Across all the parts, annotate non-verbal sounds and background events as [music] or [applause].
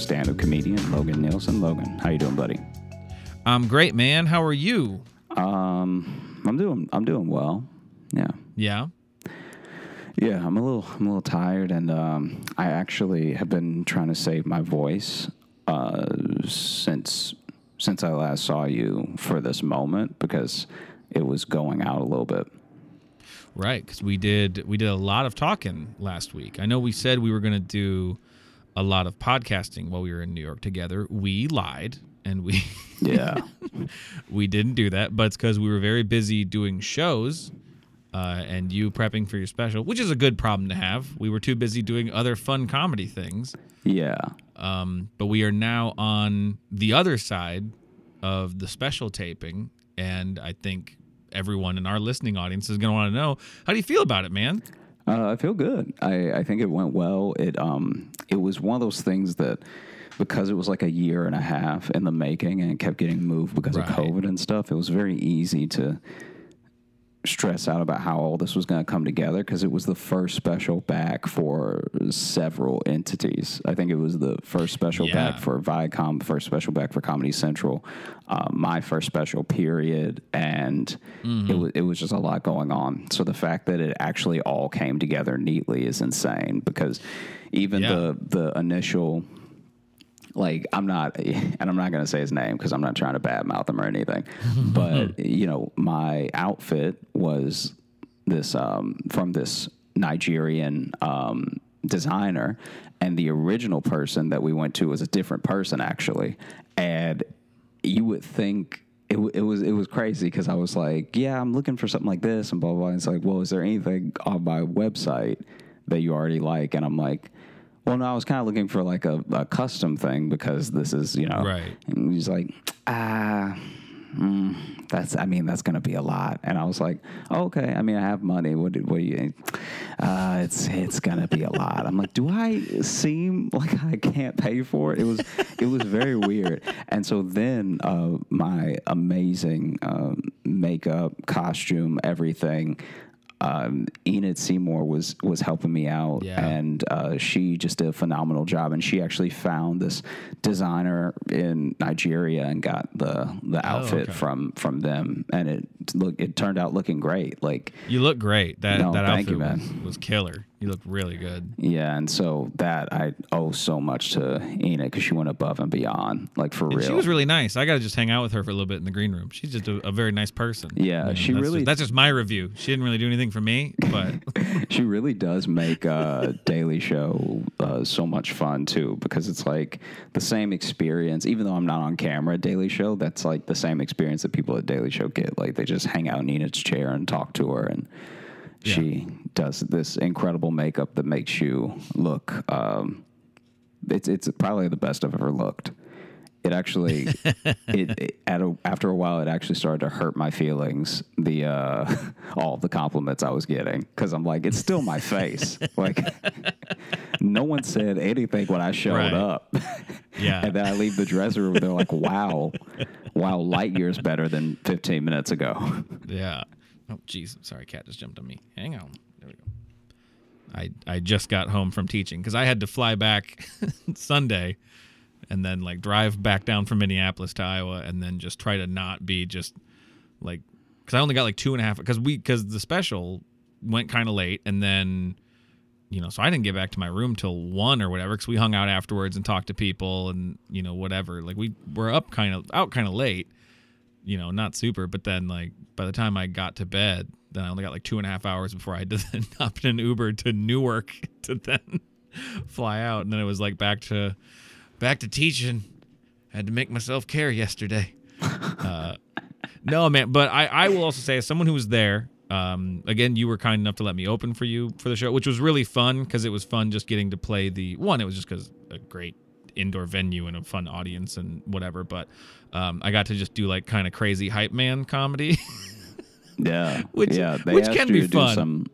stand-up comedian Logan Nielsen. Logan, how you doing, buddy? I'm great, man. How are you? Um, I'm doing I'm doing well. Yeah. Yeah. Yeah, I'm a little I'm a little tired, and um, I actually have been trying to save my voice uh, since since I last saw you for this moment because it was going out a little bit. Right, because we did we did a lot of talking last week. I know we said we were going to do a lot of podcasting while we were in New York together. We lied and we [laughs] Yeah. we didn't do that, but it's because we were very busy doing shows uh, and you prepping for your special, which is a good problem to have. We were too busy doing other fun comedy things. yeah. Um, but we are now on the other side of the special taping, and I think everyone in our listening audience is going to want to know how do you feel about it, man? Uh, I feel good. I, I think it went well. It um it was one of those things that because it was like a year and a half in the making and it kept getting moved because Right. of COVID and stuff. It was very easy to stress out about how all this was going to come together because it was the first special back for several entities. I think it was the first special Yeah. back for Viacom, first special back for Comedy Central, uh, my first special period, and it was it was just a lot going on. So the fact that it actually all came together neatly is insane because even Yeah. the the initial like I'm not, [laughs] and I'm not going to say his name because I'm not trying to badmouth him or anything. [laughs] but you know, my outfit was this um, from this Nigerian um, designer, and the original person that we went to was a different person actually, and you would think. It, it was it was crazy because I was like, yeah, I'm looking for something like this and blah blah. blah. And it's like, well, is there anything on my website that you already like? And I'm like, well, no, I was kind of looking for like a, a custom thing because this is, you know, Right. And he's like, ah, mm, that's, I mean, that's going to be a lot. And I was like, oh, okay. I mean, I have money. What, do- what do you, uh, it's, it's going to be a lot. I'm like, do I seem like I can't pay for it? It was, it was very weird. And so then, uh, my amazing, um, makeup, costume, everything, um, Enid Seymour was was helping me out, Yeah. and uh, she just did a phenomenal job. And she actually found this designer in Nigeria and got the the outfit okay. from from them, and it look it turned out looking great. Like You look great. That No, that outfit you, was killer. You look really good. yeah, and so that I owe so much to Enid because she went above and beyond, like for And real. she was really nice. I got to just hang out with her for a little bit in the green room. She's just a, a very nice person. Yeah, she that's really- Just, that's just my review. She didn't really do anything for me, but [laughs] she really does make uh, Daily Show uh, so much fun too because it's like the same experience. Even though I'm not on camera at Daily Show, that's like the same experience that people at Daily Show get. Like they just hang out in Enid's chair and talk to her, and she does this incredible makeup that makes you look. Um, it's it's probably the best I've ever looked. It actually, [laughs] it, it at a, after a while, it actually started to hurt my feelings. The uh, [laughs] all the compliments I was getting because I'm like, it's still my face. [laughs] like, no one said anything when I showed Right. up. Yeah. and then I leave the dressing room. They're like, wow, wow, light years better than 15 minutes ago. yeah. Oh, jeez. Sorry, cat just jumped on me. Hang on. I I just got home from teaching because I had to fly back [laughs] Sunday, and then like drive back down from Minneapolis to Iowa, and then just try to not be just like because I only got like two and a half because we because the special went kind of late, and then you know so I didn't get back to my room till one or whatever because we hung out afterwards and talked to people and you know whatever like we were up kind of out kind of late you know, not super. But then, like, by the time I got to bed, then I only got like two and a half hours before I had to [laughs] then hop in an Uber to Newark [laughs] to then fly out. And then it was like back to back to teaching. I had to make myself care yesterday. [laughs] uh, no, man. But I, I will also say, as someone who was there, um, again, you were kind enough to let me open for you for the show, which was really fun because it was fun just getting to play the one. It was just because a great indoor venue and a fun audience and whatever. But um, I got to just do like kind of crazy hype man comedy. Yeah, [laughs] Which- yeah, they which can be fun. some.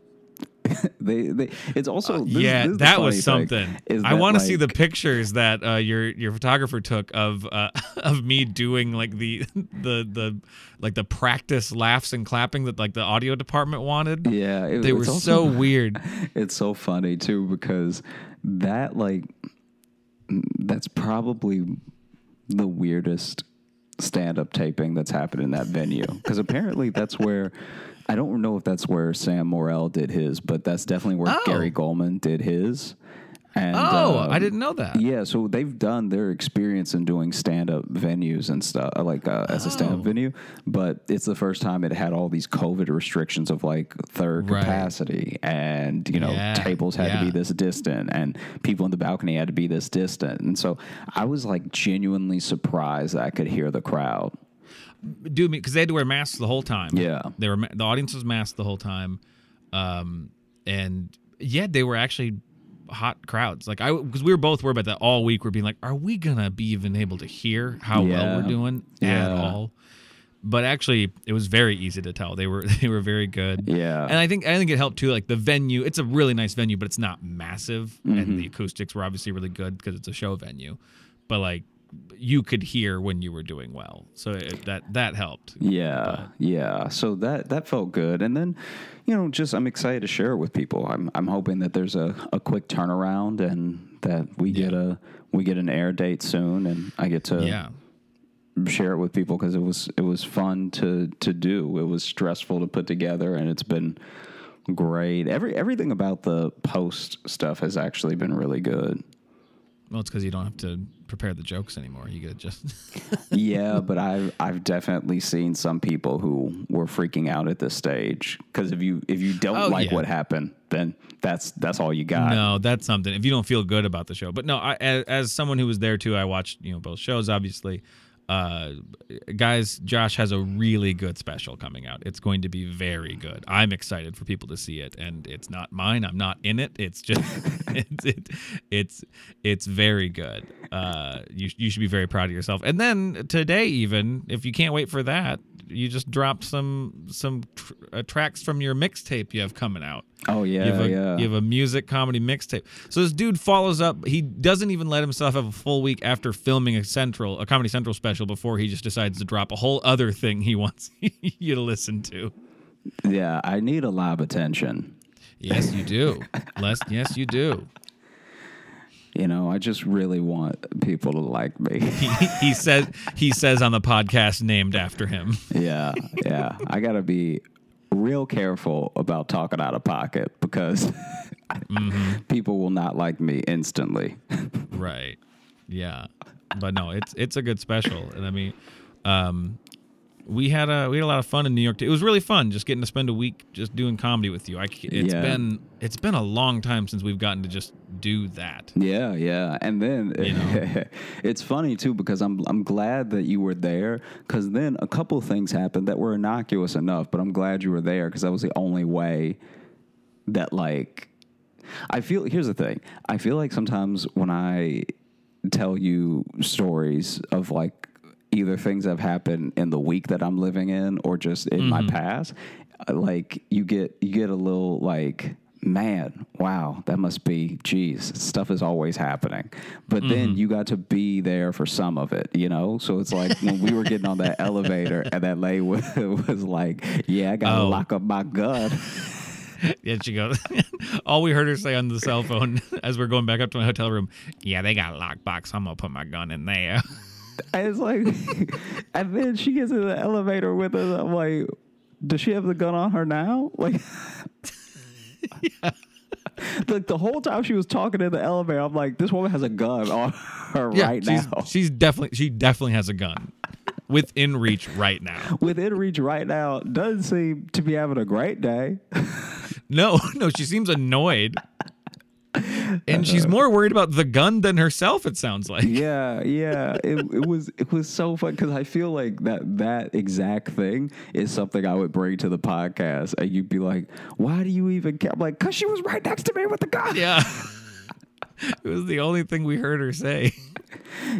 [laughs] they, they, it's also this- yeah, this is that was something. I want to see the pictures that uh, your your photographer took of uh, [laughs] of me doing like the the the like the practice laughs and clapping that like the audio department wanted. Yeah, it, They were it's so weird. It's so funny too because that like that's probably the weirdest stand-up taping that's happened in that venue because apparently that's where I don't know if that's where Sam Morril did his, but that's definitely where Oh. Gary Gulman did his. And, Oh, um, I didn't know that. Yeah, so they've done their experience in doing stand-up venues and stuff, uh, like uh, as a stand-up Oh. venue. But it's the first time it had all these COVID restrictions of like third Right. capacity, and you know Yeah, tables had to be this distant, and people in the balcony had to be this distant. And so I was like genuinely surprised that I could hear the crowd. Dude, because they had to wear masks the whole time. Yeah. they were the audience was masked the whole time, um, and yeah, they were actually hot crowds. Like I, because we were both worried about that all week. We're being like, are we gonna be even able to hear how well we're doing at all? But actually, it was very easy to tell. They were [laughs] they were very good. Yeah. and I think I think it helped too. Like the venue, it's a really nice venue, but it's not massive, Mm-hmm. and the acoustics were obviously really good because it's a show venue. But like, you could hear when you were doing well, so it, that that helped. Yeah, yeah. So that that felt good, and then, you know, just I'm excited to share it with people. I'm I'm hoping that there's a, a quick turnaround and that we get a we get an air date soon, and I get to Yeah. share it with people because it was it was fun to to do. It was stressful to put together, and it's been great. Every everything about the post stuff has actually been really good. Well, it's because you don't have to prepare the jokes anymore. You get just [laughs] yeah, but I've I've definitely seen some people who were freaking out at this stage because if you if you don't Oh, like yeah. what happened, then that's that's all you got. no. That's something. If you don't feel good about the show, but no, I, as, as someone who was there too, I watched you know both shows. Obviously, uh, guys, Josh has a really good special coming out. It's going to be very good. I'm excited for people to see it, and it's not mine. I'm not in it. It's just [laughs] it's it, it's it's very good. Uh, you you should be very proud of yourself. And then today, even if you can't wait for that, you just dropped some some tr- uh, tracks from your mixtape you have coming out. Oh yeah, You have, a, yeah. you have a music comedy mixtape. So this dude follows up. He doesn't even let himself have a full week after filming a central, a Comedy Central special before he just decides to drop a whole other thing he [laughs] wants you to listen to. yeah, I need a lot of attention. Yes, you do. Les, yes, you do. You know, I just really want people to like me. [laughs] He, he says he says on the podcast named after him. yeah, yeah. I gotta be real careful about talking out of pocket because [laughs] Mm-hmm. people will not like me instantly. Right. Yeah. But no, it's it's a good special, and I mean, um, we had a we had a lot of fun in New York. It was really fun just getting to spend a week just doing comedy with you. I it's Yeah. been it's been a long time since we've gotten to just do that. Yeah, yeah, and then You know? [laughs] it's funny too because I'm I'm glad that you were there because then a couple of things happened that were innocuous enough, but I'm glad you were there because that was the only way that like I feel. Here's the thing: I feel like sometimes when I tell you stories of like either things that have happened in the week that I'm living in or just in my mm-hmm. past, like you get you get a little like man, wow, that must be, geez, stuff is always happening. But then mm-hmm. you got to be there for some of it, you know? So it's like when we were getting on that [laughs] elevator and that lady was, [laughs] was like, yeah, I got to Oh. lock up my gun. [laughs] Yeah, she goes. all we heard her say on the cell phone as we're going back up to my hotel room. Yeah, they got a lockbox. I'm gonna put my gun in there. And it's like, [laughs] and then she gets in the elevator with us. I'm like, does she have the gun on her now? Like, [laughs] like the whole time she was talking in the elevator, I'm like, this woman has a gun on her right she's, now. she's definitely she definitely has a gun within reach right now. Within reach right now, doesn't seem to be having a great day. [laughs] No, no, she seems annoyed. And she's uh-huh. more worried about the gun than herself, it sounds like. Yeah, yeah. It, it was it was so fun because I feel like that that exact thing is something I would bring to the podcast, and you'd be like, "Why do you even care?" I'm like, "Cause she was right next to me with the gun." Yeah. [laughs] It was the only thing we heard her say. [laughs]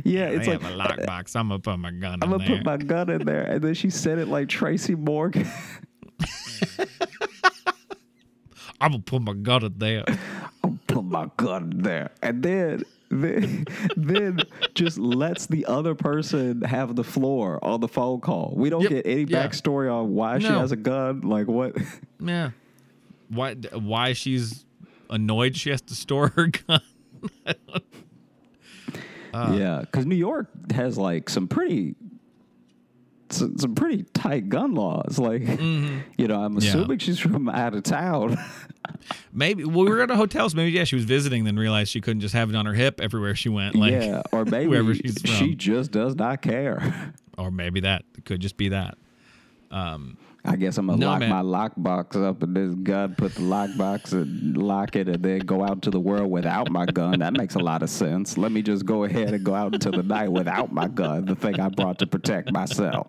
Yeah, it's they like have a lockbox. I'm gonna put my gun in there. I'm in gonna there. put my gun in there, and then she said it like Tracy Morgan. [laughs] I'm gonna put my gun in there. [laughs] I'm gonna put my gun in there, and then. Then, then just lets the other person have the floor on the phone call. We don't Yep, get any yeah. backstory on why she has a gun. Like what? Yeah. Why why she's annoyed she has to store her [laughs] gun. Uh, yeah, because New York has like some pretty. Some, some pretty tight gun laws. Like, you know, I'm Mm-hmm. Yeah. assuming she's from out of town. [laughs] Maybe well, we were at a hotel, so maybe yeah, she was visiting, then realized she couldn't just have it on her hip everywhere she went. Like, yeah, or [laughs] maybe wherever she's from. she just does not care. or maybe that it could just be that. I guess I'm gonna No, lock man. my lockbox up in this gun, put the lockbox and lock it, and then go out to the world without my gun. That makes a lot of sense. Let me just go ahead and go out into the night without my gun, the thing I brought to protect myself.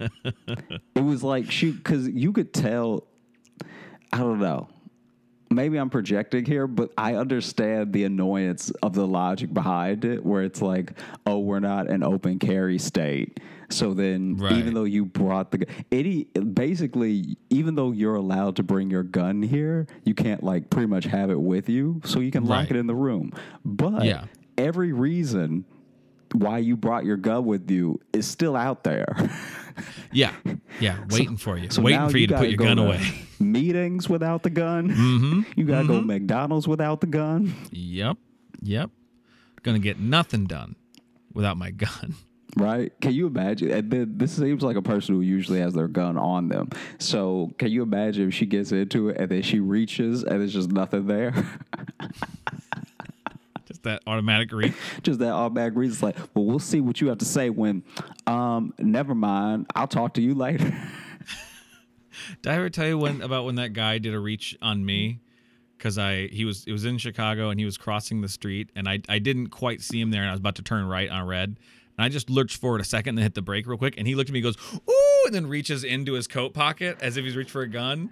it was like shoot, because you could tell. I don't know. Maybe I'm projecting here, but I understand the annoyance of the logic behind it, where it's like, oh, we're not an open carry state. So then, Right. even though you brought the gu- any, basically, even though you're allowed to bring your gun here, you can't like pretty much have it with you, so you can lock Right. it in the room. But Yeah. every reason why you brought your gun with you is still out there. [laughs] Yeah, yeah, [laughs] waiting for you, So waiting for you, to gotta put your go gun to away. [laughs] Meetings without the gun. Mm-hmm. [laughs] You gotta go McDonald's without the gun. Yep, yep. Gonna get nothing done without my gun. Right? Can you imagine? And then this seems like a person who usually has their gun on them. So can you imagine if she gets into it and then she reaches and there's just nothing there? Just that automatic reach. [laughs] just that automatic reason. It's like, well, we'll see what you have to say when. Um, never mind. I'll talk to you later. [laughs] Did I ever tell you when about when that guy did a reach on me? Because I he was it was in Chicago and he was crossing the street and I I didn't quite see him there and I was about to turn right on red and I just lurched forward a second and then hit the brake real quick and he looked at me and goes ooh and then reaches into his coat pocket as if he's reached for a gun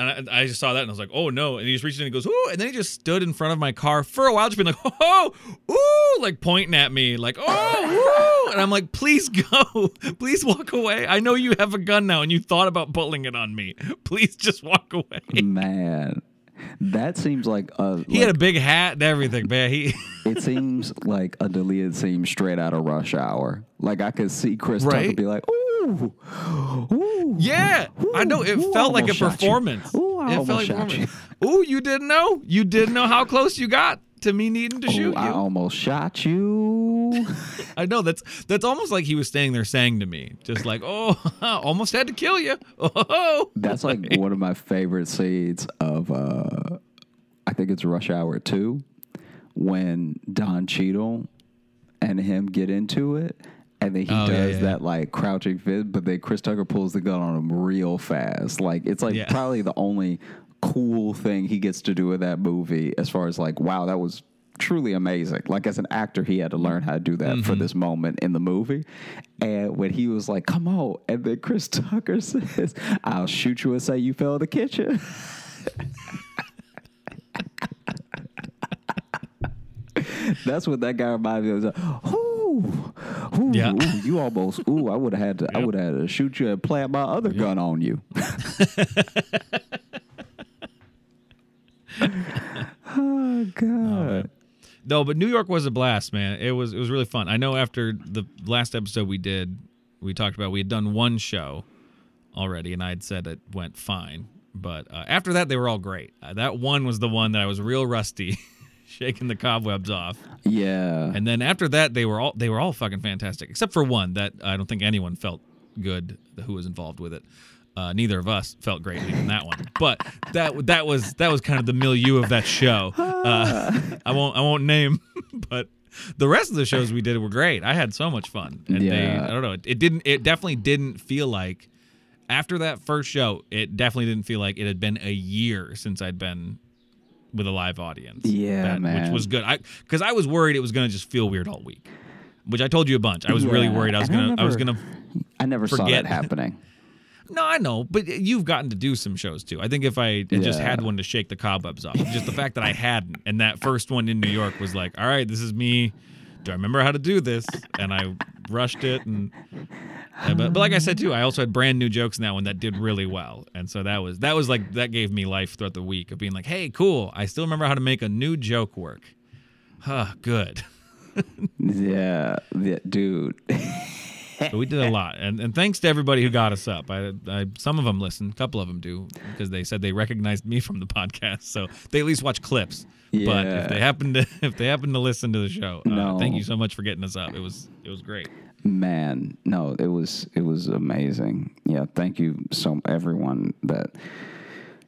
and I, I just saw that and I was like oh no. And he just reached in and he goes ooh and then he just stood in front of my car for a while just being like [laughs] oh ooh like pointing at me like oh ooh. And I'm like please go. [laughs] Please walk away. I know you have a gun now and you thought about pulling it on me. Please just walk away. Man, that seems like a. he had a big hat and everything man. He [laughs] it seems like a deleted scene straight out of Rush Hour. Like I could see Chris Tucker be like, "Ooh, ooh, yeah I know it ooh, felt like a shot you. performance Ooh, I it felt like a you. [laughs] ooh you didn't know you didn't know how close you got to me needing to Ooh, shoot I you almost shot you." [laughs] I know that's that's almost like he was standing there saying to me, just like, "Oh, [laughs] almost had to kill you." Oh, That's like one of my favorite scenes of. uh I think it's Rush Hour Two, when Don Cheadle and him get into it. And then he Oh, does yeah. that like crouching fit, but then Chris Tucker pulls the gun on him real fast. Like it's like Yeah. [laughs] probably the only cool thing he gets to do in that movie, as far as like, wow, that was truly amazing. Like as an actor, he had to learn how to do that Mm-hmm. for this moment in the movie. And when he was like, "Come on," and then Chris Tucker [laughs] says, "I'll shoot you and say you fell in the kitchen." [laughs] That's what that guy reminded me of. Ooh, ooh, Yeah. ooh, you almost, ooh, I would have had to, I would have had to shoot you and plant my other gun on you. [laughs] oh God. no, but New York was a blast, man. It was it was really fun. I know after the last episode we did, we talked about we had done one show already, and I had said it went fine. But uh, after that, they were all great. Uh, that one was the one that I was real rusty, [laughs] shaking the cobwebs off. Yeah. And then after that, they were all they were all fucking fantastic, except for one that I don't think anyone felt good who was involved with it. Uh, neither of us felt great leaving that one, but that that was that was kind of the milieu of that show. [sighs] Uh, [laughs] I won't I won't name, [laughs] but the rest of the shows we did were great. I had so much fun, and they Yeah. I don't know it, it didn't it definitely didn't feel like after that first show it definitely didn't feel like it had been a year since I'd been with a live audience. Yeah, that- which was good. I because I was worried it was gonna just feel weird all week, which I told you a bunch. I was really worried I was gonna I was gonna. I never saw forget. that happening. [laughs] No, I know, but you've gotten to do some shows too. I think if I had just had one to shake the cobwebs off, just the fact that I hadn't, and that first one in New York was like, all right, this is me. Do I remember how to do this? And I rushed it, and, [laughs] and- but, but like I said too, I also had brand new jokes in that one that did really well, and so that was that was like that gave me life throughout the week of being like, hey, cool, I still remember how to make a new joke work. Huh, good. [laughs] Yeah, yeah dude. [laughs] but we did a lot, and and thanks to everybody who got us up. I, I some of them listen, a couple of them do, because they said they recognized me [laughs] from the podcast, so they at least watch clips. Yeah. But if they happen to [laughs] if they happen to listen to the show, uh, No. thank you so much for getting us up. It was it was great. Man, no, it was it was amazing. Yeah, thank you so everyone that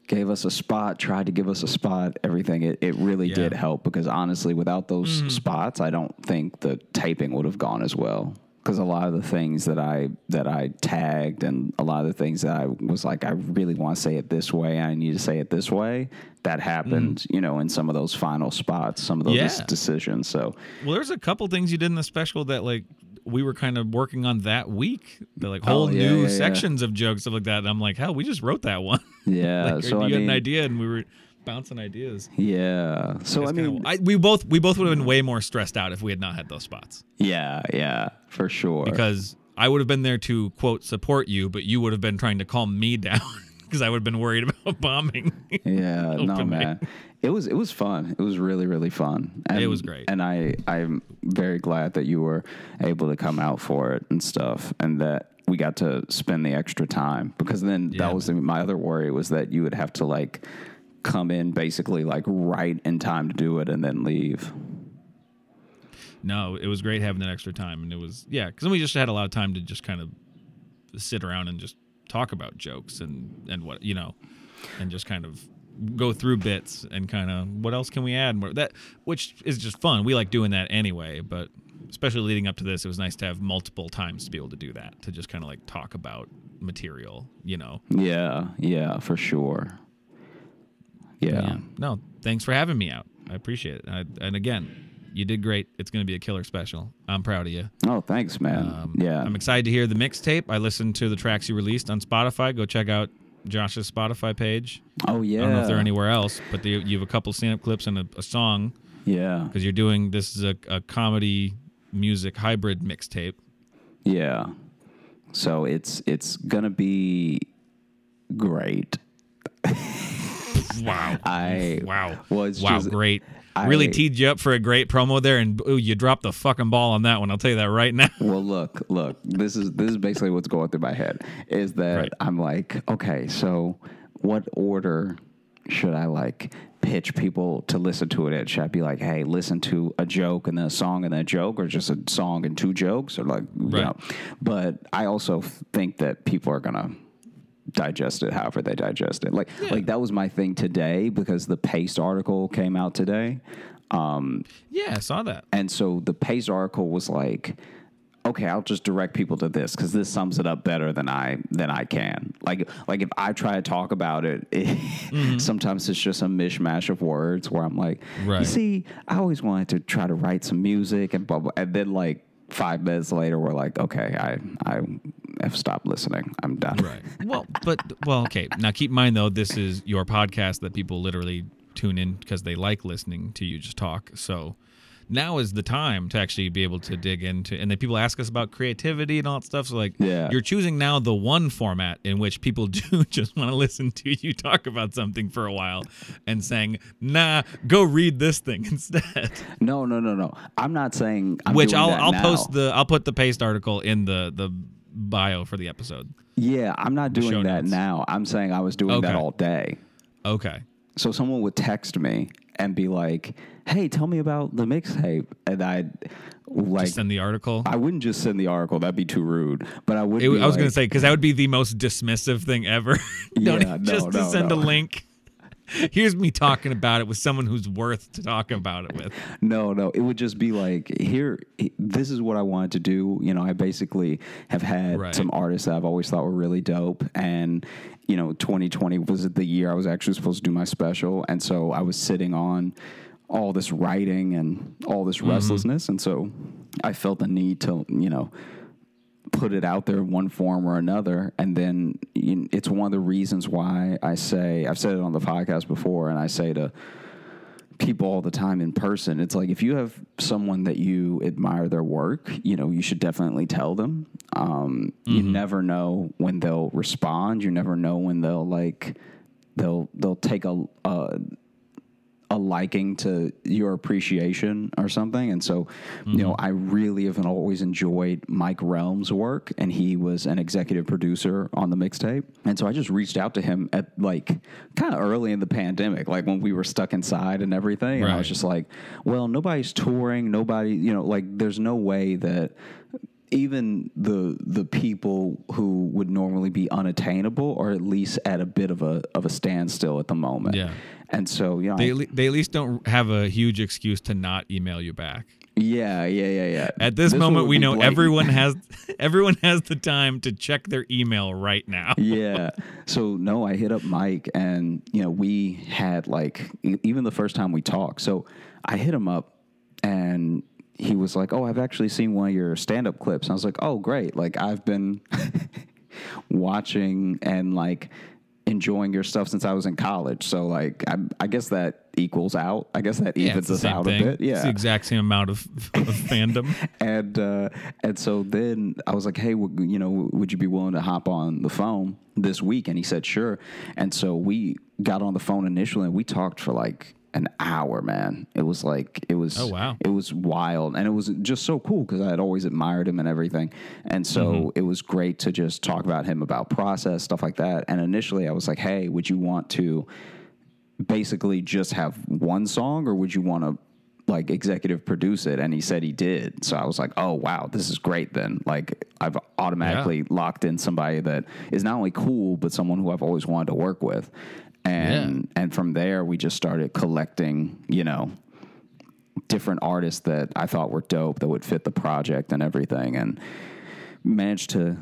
gave us a spot, tried to give us a spot, everything. It it really Yeah. did help because honestly, without those spots, I don't think the taping would have gone as well. Because a lot of the things that I that I tagged and a lot of the things that I was like, I really want to say it this way, I need to say it this way. That happened, mm. you know, in some of those final spots, some of those Yeah. decisions. So Well, there's a couple things you did in the special that like we were kind of working on that week. The like whole Oh, yeah, new yeah. sections of jokes stuff like that. And I'm like, hell, we just wrote that one. [laughs] yeah, like, so you I had mean, an idea and we were bouncing ideas. yeah. So I It's kinda- mean, I, we both we both would have been way more stressed out if we had not had those spots Yeah, yeah, for sure. because I would have been there to quote support you, but you would have been trying to calm me [laughs] down because I would have been worried about [laughs] bombing. yeah, [laughs] no man, it was it was fun. It was really really fun. And, It was great. and I I'm very glad that you were able to come out for it and stuff, and that we got to spend the extra time because then Yeah, that was my other worry was that you would have to like come in basically like right in time to do it and then leave. no, it was great having that extra time, and it was yeah because we just had a lot of time to just kind of sit around and just talk about jokes and and what you know, and just kind of go through bits and kind of what else can we add more that which is just fun. We like doing that anyway, but especially leading up to this, it was nice to have multiple times to be able to do that to just kind of like talk about material, you know. Yeah, yeah, for sure. Yeah. No, thanks for having me out. I appreciate it. I, and again, you did great. It's going to be a killer special. I'm proud of you. Oh, thanks, man. Um, yeah. I'm excited to hear the mixtape. I listened to the tracks you released on Spotify. Go check out Josh's Spotify page. oh, yeah. I don't know if they're anywhere else, but they, you have a couple stand-up clips and a, a song Yeah. because you're doing this is a, a comedy music hybrid mixtape. Yeah. So it's it's gonna be great. [laughs] Wow. I Wow. was wow, just great. I- really teed you up for a great promo there, and ooh, you dropped the fucking ball on that one. I'll tell you that right now. well look look this is this is basically what's going through my head is that Right. I'm like okay so what order should I like pitch people to listen to it in? Should I be like, hey, listen to a joke and then a song and then a joke, or just a song and two jokes, or like, you Right. know? But I also think that people are gonna digest it however they digest it. Like, like that was my thing today because the Paste article came out today. Um, Yeah, I saw that. and so the Paste article was like, okay, I'll just direct people to this because this sums it up better than I than I can. Like like if I try to talk about it, [laughs] sometimes it's just a mishmash of words where I'm like, you see, I always wanted to try to write some music and blah blah, and then like five minutes later, we're like, okay, I I have stopped listening. I'm done. Right. Well, but well, okay. Now keep in mind though, this is your podcast that people literally tune in because they like listening to you just talk. So now is the time to actually be able to dig into and then people ask us about creativity and all that stuff. So like Yeah. you're choosing now the one format in which people [laughs] do just want to listen to you talk about something for a while and saying, nah, go read this thing [laughs] instead. No, no, no, no. I'm not saying. I'm Which doing I'll that I'll now. post the I'll put the Paste article in the the bio for the episode. Yeah, I'm not doing that notes. now. I'm saying I was doing that all day. Okay. So someone would text me and be like, "Hey, tell me about the mixtape," and I like Just send the article. I wouldn't just send the article. That'd be too rude. But I would. It, I was gonna say because that would be the most dismissive thing ever. [laughs] Don't Yeah, no, just to send no. a link. [laughs] Here's me talking about it with someone who's worth to talk about it with. No, no. It would just be like, here, this is what I wanted to do. You know, I basically have had Right. some artists that I've always thought were really dope. And, you know, 2020 was the year I was actually supposed to do my special. And so I was sitting on all this writing and all this mm-hmm. restlessness. And so I felt the need to, you know, put it out there in one form or another. And then you it's one of the reasons why I say, I've said it on the podcast before, and I say to, people all the time in person. It's like if you have someone that you admire their work, you know, you should definitely tell them. Um, You never know when they'll respond. You never know when they'll like they'll they'll take a a, a liking to your appreciation or something. And so, you know, mm-hmm. I really have always enjoyed Mike Realm's work, and he was an executive producer on the mixtape. And so I just reached out to him at like kind of early in the pandemic, like when we were stuck inside and everything. And I was just like, well, nobody's touring, nobody, you know, like there's no way that even the the people who would normally be unattainable are at least at a bit of a of a standstill at the moment. Yeah. And so, you know, They, they at least don't have a huge excuse to not email you back. yeah, yeah, yeah, yeah. At this, one moment, we know blatant. everyone [laughs] has everyone has the time to check their email right now. yeah. So no, I hit up Mike, and you know we had like even the first time we talked. So I hit him up, and he was like, "Oh, I've actually seen one of your stand-up clips." And I was like, "Oh, great! Like I've been [laughs] watching and like." Enjoying your stuff since I was in college so like I, I guess that equals out I guess that Yeah, evens the us out thing. a bit yeah It's the exact same amount of, of [laughs] fandom. and uh, and so then I was like, hey, w- you know, would you be willing to hop on the phone this week? And he said, sure. And so we got on the phone initially, and we talked for like an hour, man. It was like it was Oh, wow. it was wild, and it was just so cool because I had always admired him and everything, and so Mm-hmm. it was great to just talk about him, about process, stuff like that. And initially, I was like, hey, would you want to? basically just have one song or would you want to like executive produce it and he said he did so i was like oh wow this is great then like i've automatically locked in somebody that is not only cool but someone who i've always wanted to work with and and from there we just started collecting you know different artists that i thought were dope that would fit the project and everything and managed to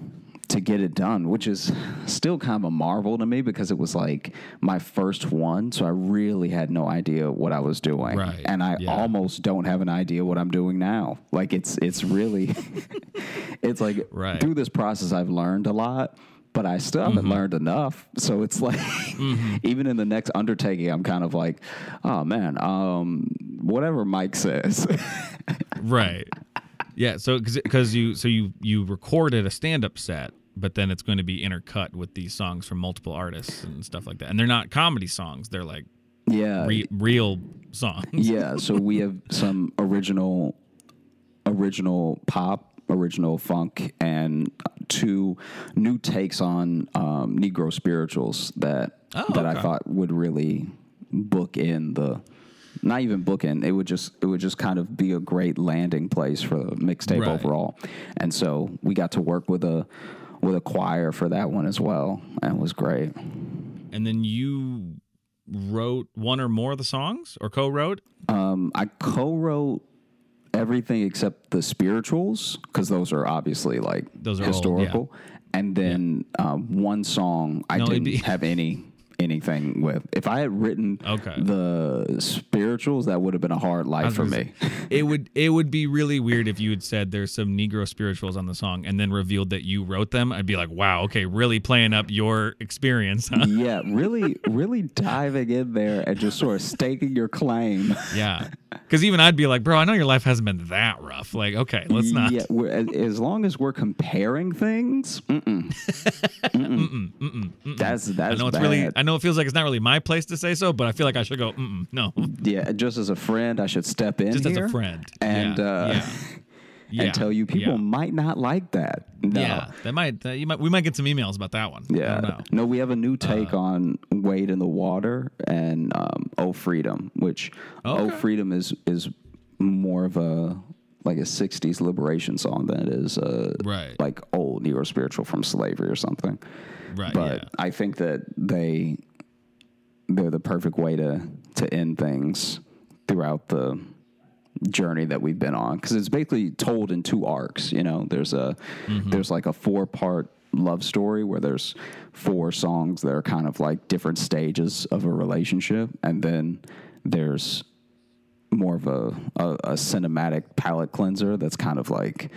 to get it done, which is still kind of a marvel to me because it was like my first one, so I really had no idea what I was doing, Right, and I yeah. almost don't have an idea what I'm doing now. Like it's it's really [laughs] it's like Right. through this process I've learned a lot. But I still haven't Mm-hmm. learned enough. So it's like, [laughs] even in the next undertaking, I'm kind of like, oh man, um, whatever Mike says. [laughs] right. Yeah. So because you so you you recorded a stand up set, but then it's going to be intercut with these songs from multiple artists and stuff like that. And they're not comedy songs; they're like yeah. re- real songs. yeah so we have some original original pop original funk and two new takes on um, negro spirituals that Oh, that i thought would really book in the not even book in it would just it would just kind of be a great landing place for the mixtape Right. overall and so we got to work with a with a choir for that one as well and it was great And then you wrote one or more of the songs, or co-wrote. Um, I co-wrote everything except the spirituals because those are obviously like Those are old, historical. And then um, one song I No, didn't be- have any anything with. If I had written Okay. the spirituals, that would have been a hard life for me. say, it would it would be really weird if you had said there's some Negro spirituals on the song and then revealed that you wrote them. I'd be like, wow, okay, really playing up your experience, huh? yeah, really, really diving in there and just sort of staking your claim. yeah. Because even I'd be like, bro, I know your life hasn't been that rough. Like, okay, let's not. Yeah, we're, as, long as we're comparing things, mm-mm. [laughs] Mm-mm. that's that's I know it's bad. really. I know it feels like it's not really my place to say so, but I feel like I should go. Mm-mm, no, [laughs] yeah, just as a friend, I should step in just as a friend. and yeah, uh, yeah. [laughs] Yeah, and tell you people Yeah. might not like that. No. Yeah, that might. Uh, you might. We might get some emails about that one. Yeah. know. Uh, No, we have a new take on Wade in the Water and um, Oh Freedom, which Oh Freedom is is more of a like a '60s liberation song than it is uh, Right. like old Negro spiritual from slavery or something. Right. But yeah. I think that they they're the perfect way to to end things throughout the journey that we've been on because it's basically told in two arcs. You know, there's a there's like a four part love story where there's four songs that are kind of like different stages of a relationship, and then there's more of a, a, a cinematic palate cleanser that's kind of like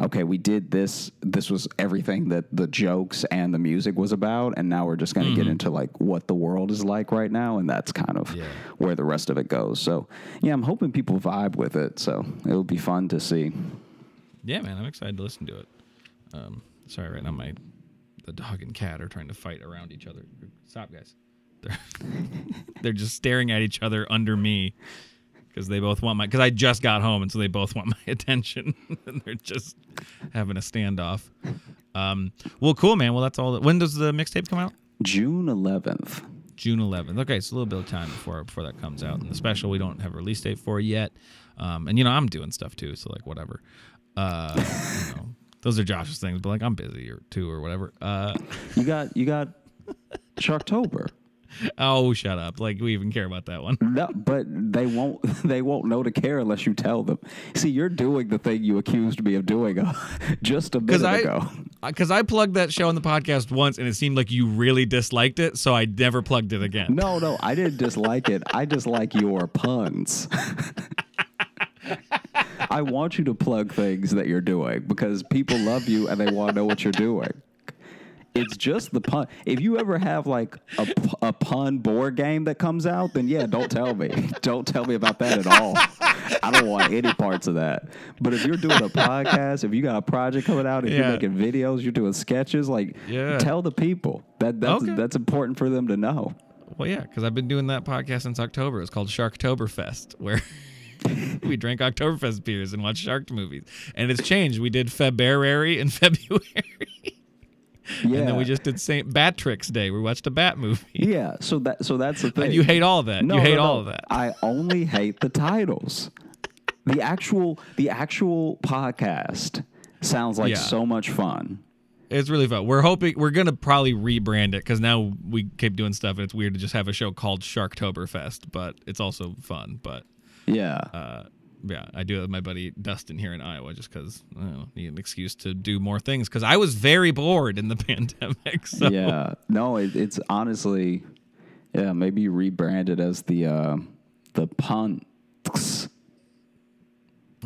okay we did this this was everything that the jokes and the music was about and now we're just going to get into like what the world is like right now and that's kind of Yeah. where the rest of it goes so yeah i'm hoping people vibe with it so it'll be fun to see Yeah, man, I'm excited to listen to it. Um, sorry, right now my the dog and cat are trying to fight around each other. Stop, guys. They're, [laughs] they're just staring at each other under me because they both want my. Because I just got home, and so they both [laughs] want my attention, and [laughs] they're just having a standoff. Um, well, cool, man. Well, that's all. That, when does the mixtape come out? June 11th. June 11th. Okay, so a little bit of time before before that comes out. And the special we don't have a release date for yet. Um, and you know I'm doing stuff too, so like whatever. Uh, you know, [laughs] those are Josh's things, but like I'm busy or too or whatever. Uh, You got you got Sharktober. [laughs] oh, shut up! Like we even care about that one. No, but they won't. [laughs] They won't know to care unless you tell them. See, you're doing the thing you accused me of doing uh, [laughs] just a minute Because I, ago. because I plugged that show on the podcast once, and it seemed like you really disliked it, so I never plugged it again. No, no, I didn't dislike it. I dislike your puns. I want you to plug things that you're doing because people love you and they want to know what you're doing. It's just the pun. If you ever have like a, a pun board game that comes out, then yeah, don't tell me. [laughs] Don't tell me about that at all. I don't want any parts of that. But if you're doing a podcast, if you got a project coming out, if Yeah. you're making videos, you're doing sketches, like Yeah. tell the people that that's Okay. that's important for them to know. Well, yeah, because I've been doing that podcast since October. It's called Sharktoberfest, [laughs] where we drank Oktoberfest beers and watched shark movies. And it's changed. We did February and [laughs] February. Yeah. [laughs] And then we just did St. Batrick's Day. We watched a bat movie. [laughs] Yeah, so that so that's the [laughs] thing. And you hate all of that. No, you hate no, all of that. I only hate the titles. The actual the actual podcast sounds like Yeah. so much fun. It's really fun. We're hoping we're gonna probably rebrand it because now we keep doing stuff and it's weird to just have a show called Sharktoberfest, but it's also fun. But Yeah. uh, yeah, I do it with my buddy Dustin here in Iowa just because I don't know, need an excuse to do more things because I was very bored in the [laughs] pandemic. So yeah. No, it, it's honestly yeah, maybe rebranded as the uh the punks.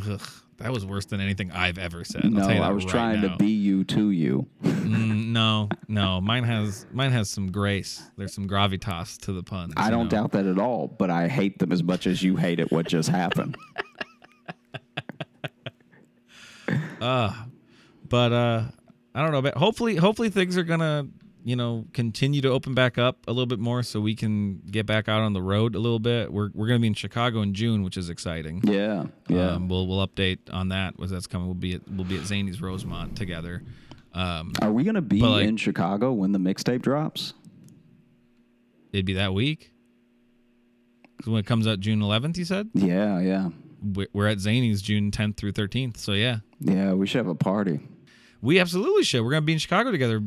Ugh, that was worse than anything I've ever said. I'll No, tell you that I was right trying now. to be you to you. Mm, [laughs] no, no, mine has mine has some grace. There's some gravitas to the puns. I don't know? doubt that at all, but I hate them as much as you hate it what just happened. [laughs] but uh i don't know but hopefully hopefully things are gonna you know continue to open back up a little bit more so we can get back out on the road a little bit we're, we're gonna be in chicago in june which is exciting Yeah. Yeah. um, we'll we'll update on that as that's coming we'll be at we'll be at Zanies rosemont together um Are we gonna be but, like- in Chicago when the mixtape drops? it'd be that week when it comes out june 11th you said Yeah, yeah. We- we're at Zanies june 10th through 13th so yeah Yeah, we should have a party. we absolutely should we're gonna be in chicago together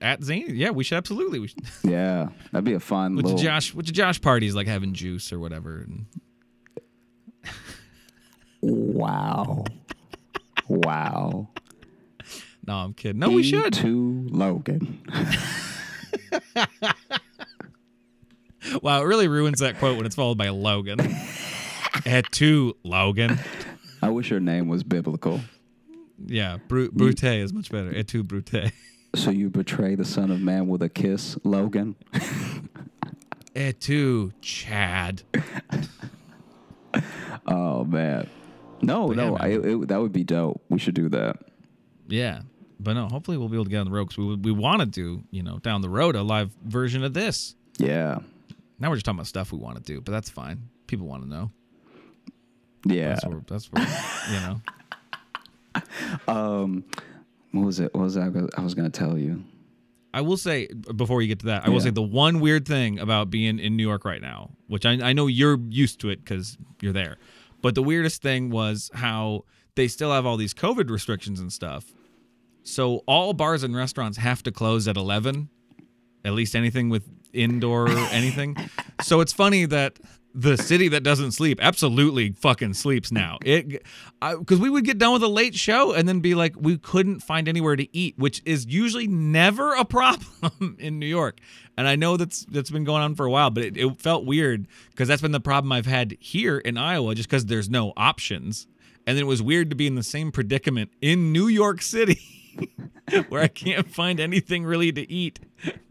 at zany yeah we should absolutely we should. [laughs] Yeah, that'd be a fun Which little. Josh, which Josh parties like having juice or whatever. And Wow, wow. [laughs] no, I'm kidding. No, we should. To Logan. [laughs] Wow, it really ruins that quote when it's followed by Logan. Et tu, Logan. I wish your name was biblical. Yeah, Bru- Brute is much better. Et tu, Brute. So you betray the Son of Man with a kiss, Logan. it [laughs] too, Chad. [laughs] Oh man. No, But yeah, no, man. I, it, that would be dope. We should do that. Yeah, but no, hopefully we'll be able to get on the road because we we want to do you know down the road a live version of this. Yeah, Now we're just talking about stuff we want to do, but that's fine. People want to know. yeah. That's where that's where you know. [laughs] Um, what was it? What was I? I was gonna tell you. I will say before you get to that, I will Yeah. say the one weird thing about being in New York right now, which I, I know you're used to it because you're there, but the weirdest thing was how they still have all these COVID restrictions and stuff. So all bars and restaurants have to close at eleven, at least anything with indoor [laughs] anything. So it's funny that the city that doesn't sleep absolutely fucking sleeps now. It because we would get done with a late show and then be like we couldn't find anywhere to eat, which is usually never a [laughs] problem in New York. And I know that's that's been going on for a while, but it, it felt weird because that's been the problem I've had here in Iowa, just because there's no options. And then it was weird to be in the same predicament in New York City. [laughs] [laughs] where I can't find anything really to eat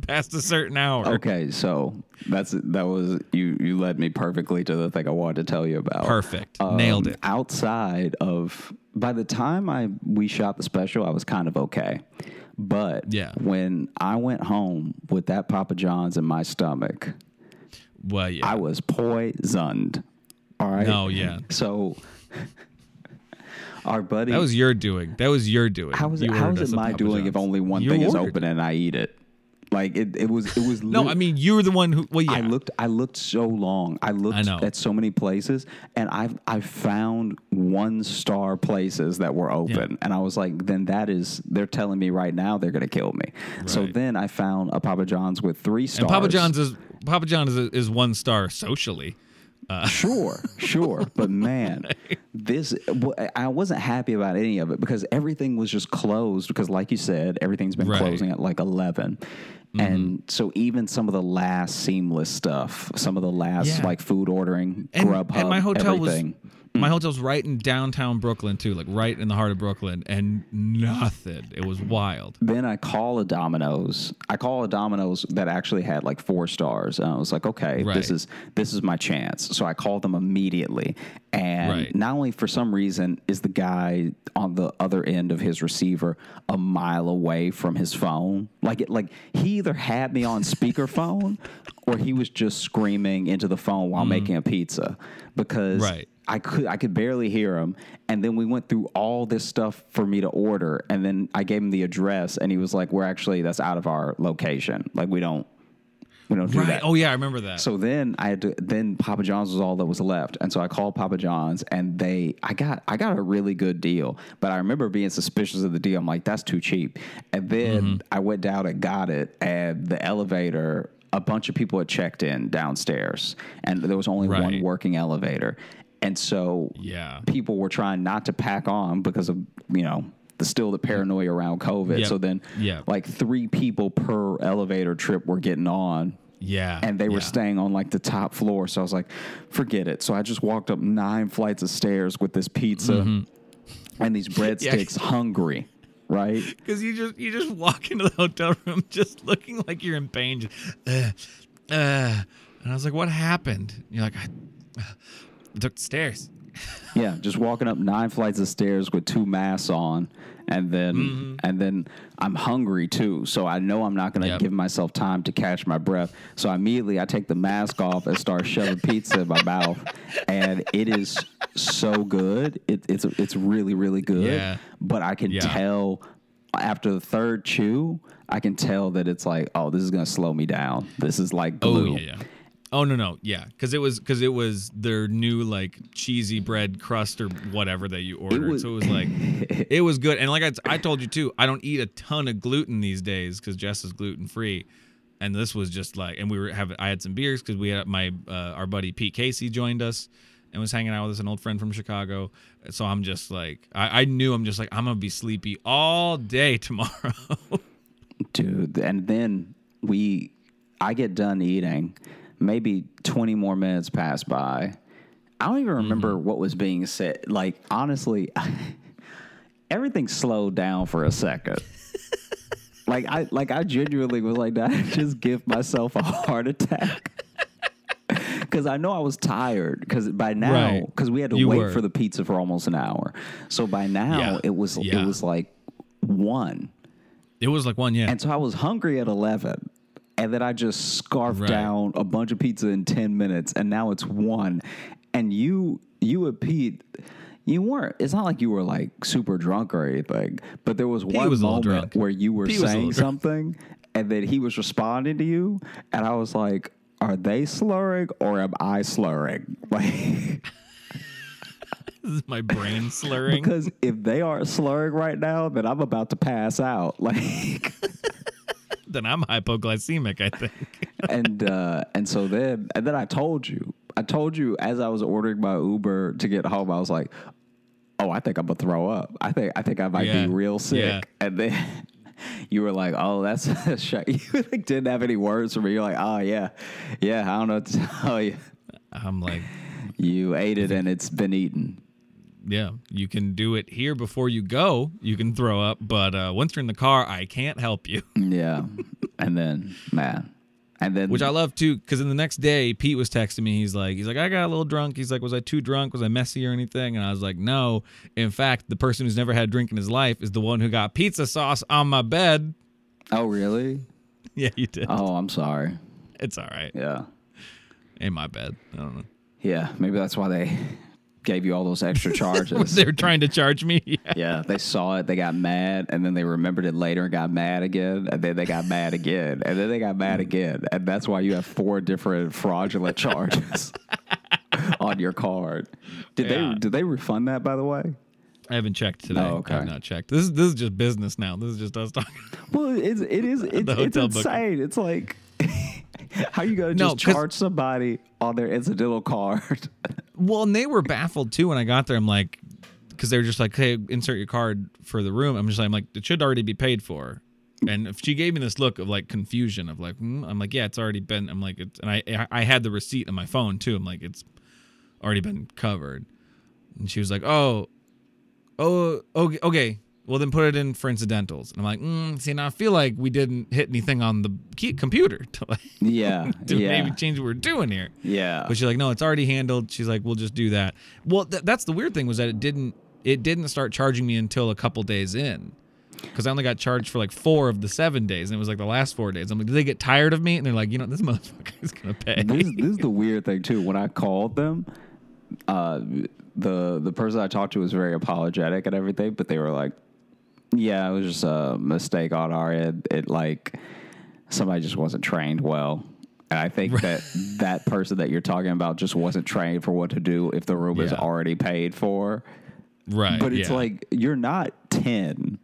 past a certain hour. Okay, so that's that was you. You led me perfectly to the thing I wanted to tell you about. Perfect. Um, Nailed it. Outside of, by the time I we shot the special, I was kind of okay. But Yeah. when I went home with that Papa John's in my stomach, Well, yeah. I was poisoned. All right. No, yeah. So our buddy that was your doing. That was your doing. how is it how ordered is it my Papa doing if only one You thing is open and I eat it? Like it, it was it was No, I mean you were the one who. Well, yeah. I looked I looked so long. I looked I at so many places and I've I found one star places that were open. And I was like, then that is they're telling me right now they're gonna kill me. So then I found a Papa John's with three stars. and Papa John's is Papa John's is, is one star socially. Uh, sure, sure, but [laughs] man, this I wasn't happy about any of it because everything was just closed. Because, like you said, everything's been Right. closing at like 11 mm-hmm. and so even some of the last seamless stuff, some of the last Yeah. like food ordering, And, Grubhub, and my hotel everything. was my hotel's right in downtown Brooklyn too, like right in the heart of Brooklyn, and nothing. It was wild. then I call a Domino's. I call a Domino's that actually had like four stars, and I was like, okay, Right. this is this is my chance. So I called them immediately, and Right. not only for some reason is the guy on the other end of his receiver a mile away from his phone, like it, like he either had me on speakerphone [laughs] or he was just screaming into the phone while making a pizza because Mm. Right. I could I could barely hear him, and then we went through all this stuff for me to order, and then I gave him the address, and he was like, "We're actually that's out of our location. Like we don't we don't do Right. that." Oh yeah, I remember that. So then I had to. Then Papa John's was all that was left, and so I called Papa John's, and they. I got. I got a really good deal, but I remember being suspicious of the deal. I'm like, that's too cheap. And then Mm-hmm. I went down and got it, and the elevator. A bunch of people had checked in downstairs, and there was only one working elevator, and so yeah. people were trying not to pack on because of you know the still the paranoia around COVID. Yep. So then, Yep. like three people per elevator trip were getting on, Yeah. and they were yeah. staying on like the top floor. So I was like, forget it. So I just walked up nine flights of stairs with this pizza and these [laughs] breadsticks, hungry, right? [laughs] Because you just you just walk into the hotel room [laughs] just looking like you're in pain. Just, uh, uh, and I was like, "What happened?" And you're like, "I took the stairs." Yeah, just walking up nine flights of stairs with two masks on, and then Mm-hmm. and then I'm hungry too, so I know I'm not going to Yep. give myself time to catch my breath. So immediately I take the mask off and start shoving pizza in my mouth, and it is so good. It, it's it's really really good. Yeah. But I can Yeah. tell after the third chew, I can tell that it's like, oh, this is going to slow me down. This is like Oh glue. yeah, yeah. Oh no no. Yeah. Because it was because it was their new like cheesy bread crust or whatever that you ordered. was- so it was like [laughs] it was good. And like I, I told you too I don't eat a ton of gluten these days because Jess is gluten free and this was just like and we were having I had some beers because we had my uh, our buddy Pete Casey joined us and was hanging out with us an old friend from Chicago. So I'm just like I, I knew I'm just like I'm gonna be sleepy all day [laughs] tomorrow. Dude and then we i get done eating maybe 20 more minutes passed by i don't even remember Mm-hmm. what was being said like honestly [laughs] everything slowed down for a second [laughs] like i like i genuinely was like i [laughs] just give myself a heart attack because I know I was tired. Because by now, Right. because we had to You wait were. for the pizza for almost an hour, so by now Yeah. it was Yeah. it was like one, it was like one yeah and so I was hungry at 11. And then I just scarfed Right. down a bunch of pizza in 10 minutes. And now it's one. And you, you and Pete, you weren't, it's not like you were like super drunk or anything, but there was one was moment where you were Pete saying something and then he was responding to you. And I was like, are they slurring or am I slurring? [laughs] Like, this [laughs] is my brain slurring because if they aren't slurring right now, then I'm about to pass out. [laughs] Like, then I'm hypoglycemic I think [laughs] and uh, and so then and then I told you, I told you as I was ordering my Uber to get home, I was like, "Oh, I think I'm gonna throw up. I think I think I might Yeah. be real sick." Yeah. And then [laughs] you were like, "Oh, that's [laughs] a shot." You like didn't have any words for me. You're like, "Oh yeah, yeah, I don't know what to tell you. I'm like You ate it and it's been eaten." Yeah, you can do it here before you go. You can throw up, but uh, once you're in the car, I can't help you. [laughs] Yeah, and then man, And then Which I love too, because in the next day, Pete was texting me. He's like, he's like, I got a little drunk. He's like, was I too drunk? Was I messy or anything? And I was like, no. In fact, the person who's never had a drink in his life is the one who got pizza sauce on my bed. Oh really? [laughs] Yeah, you did. Oh, I'm sorry. It's all right. Yeah. In my bed. I don't know. Yeah, maybe that's why they gave you all those extra [laughs] charges. They're trying to charge me. [laughs] Yeah. yeah, they saw it, they got mad, and then they remembered it later and got mad again, and then they got mad again, and then they got mad again, and that's why you have four different fraudulent charges [laughs] on your card. Did Yeah. they did they refund that by the way? I haven't checked today. Oh, okay. I've not checked. This is this is just business now. This is just us talking. Well, it's it is it's, it's hotel booking. insane. It's like how you gonna No, just charge somebody on their incidental card? [laughs] Well, and they were baffled too when I got there. I'm like, because they were just like, "Hey, insert your card for the room." I'm just like, I'm like, it should already be paid for. And if she gave me this look of like confusion of like, hmm, I'm like, yeah, it's already been. I'm like, it's, and I I had the receipt on my phone too. I'm like, it's already been covered. And she was like, oh, oh, okay, okay. Well, then put it in for incidentals. And I'm like, mm, see, now I feel like we didn't hit anything on the key, computer [laughs] to like yeah, [laughs] to yeah, maybe change what we're doing here. yeah. But she's like, no, it's already handled. She's like, we'll just do that. Well, th- that's the weird thing was that it didn't it didn't start charging me until a couple days in. Because I only got charged for like four of the seven days, and it was like the last four days. I'm like, did they get tired of me? And they're like, you know, this [laughs] motherfucker is gonna pay. this, this is the weird thing too. When I called them, uh, the the person I talked to was very apologetic and everything, but they were like, "Yeah, it was just a mistake on our end. It like somebody just wasn't trained well." And I think that [laughs] that person that you're talking about just wasn't trained for what to do if the room is already paid for. right. But it's yeah. like you're not ten.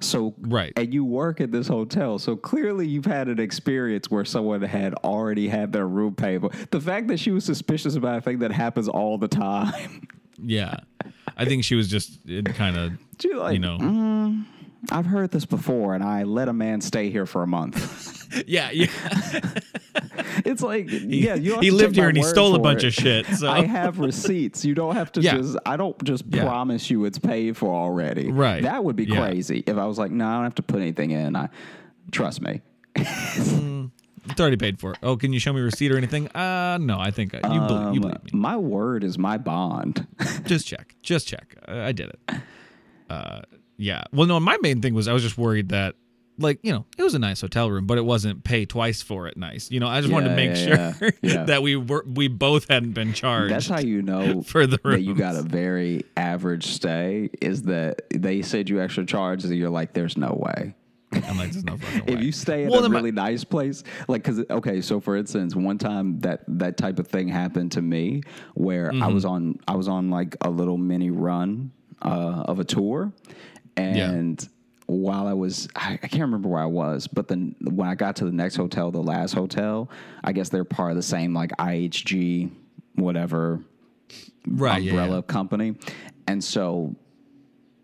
So Right. and you work at this hotel, so clearly you've had an experience where someone had already had their room paid for. The fact that she was suspicious about a thing that happens all the time, yeah. I think she was just kind of, [laughs] like, you know, "Mm, I've heard this before, and I let a man stay here for a month. [laughs] yeah, yeah. [laughs] it's like, yeah, you he lived here and he stole a bunch it. of shit. So I have receipts. You don't have to Yeah. just. I don't just Yeah. promise you it's paid for already. Right. That would be Yeah. crazy if I was like, no, I don't have to put anything in. I trust me. It's already paid for. Oh, can you show me a receipt or anything? Uh, no. I think I, you, believe, you Um, believe me. My word is my bond. [laughs] just check just check i, I did it uh yeah well no my main thing was i was just worried that like you know it was a nice hotel room but it wasn't pay twice for it nice you know i just wanted to make yeah, sure yeah, [laughs] yeah. that we were we both hadn't been charged That's how you know [laughs] for the that you got a very average stay. Is that they said you extra charge, and you're like, there's no way. I'm like there's no fucking If you stay at Well, a then my- really nice place, like, cause okay, so for instance, one time that that type of thing happened to me, where I was Mm-hmm. on, I was on like a little mini run uh, of a tour, and while I was, I, I can't remember where I was, but then when I got to the next hotel, the last hotel, I guess they're part of the same like IHG, whatever right yeah, umbrella yeah. company. And so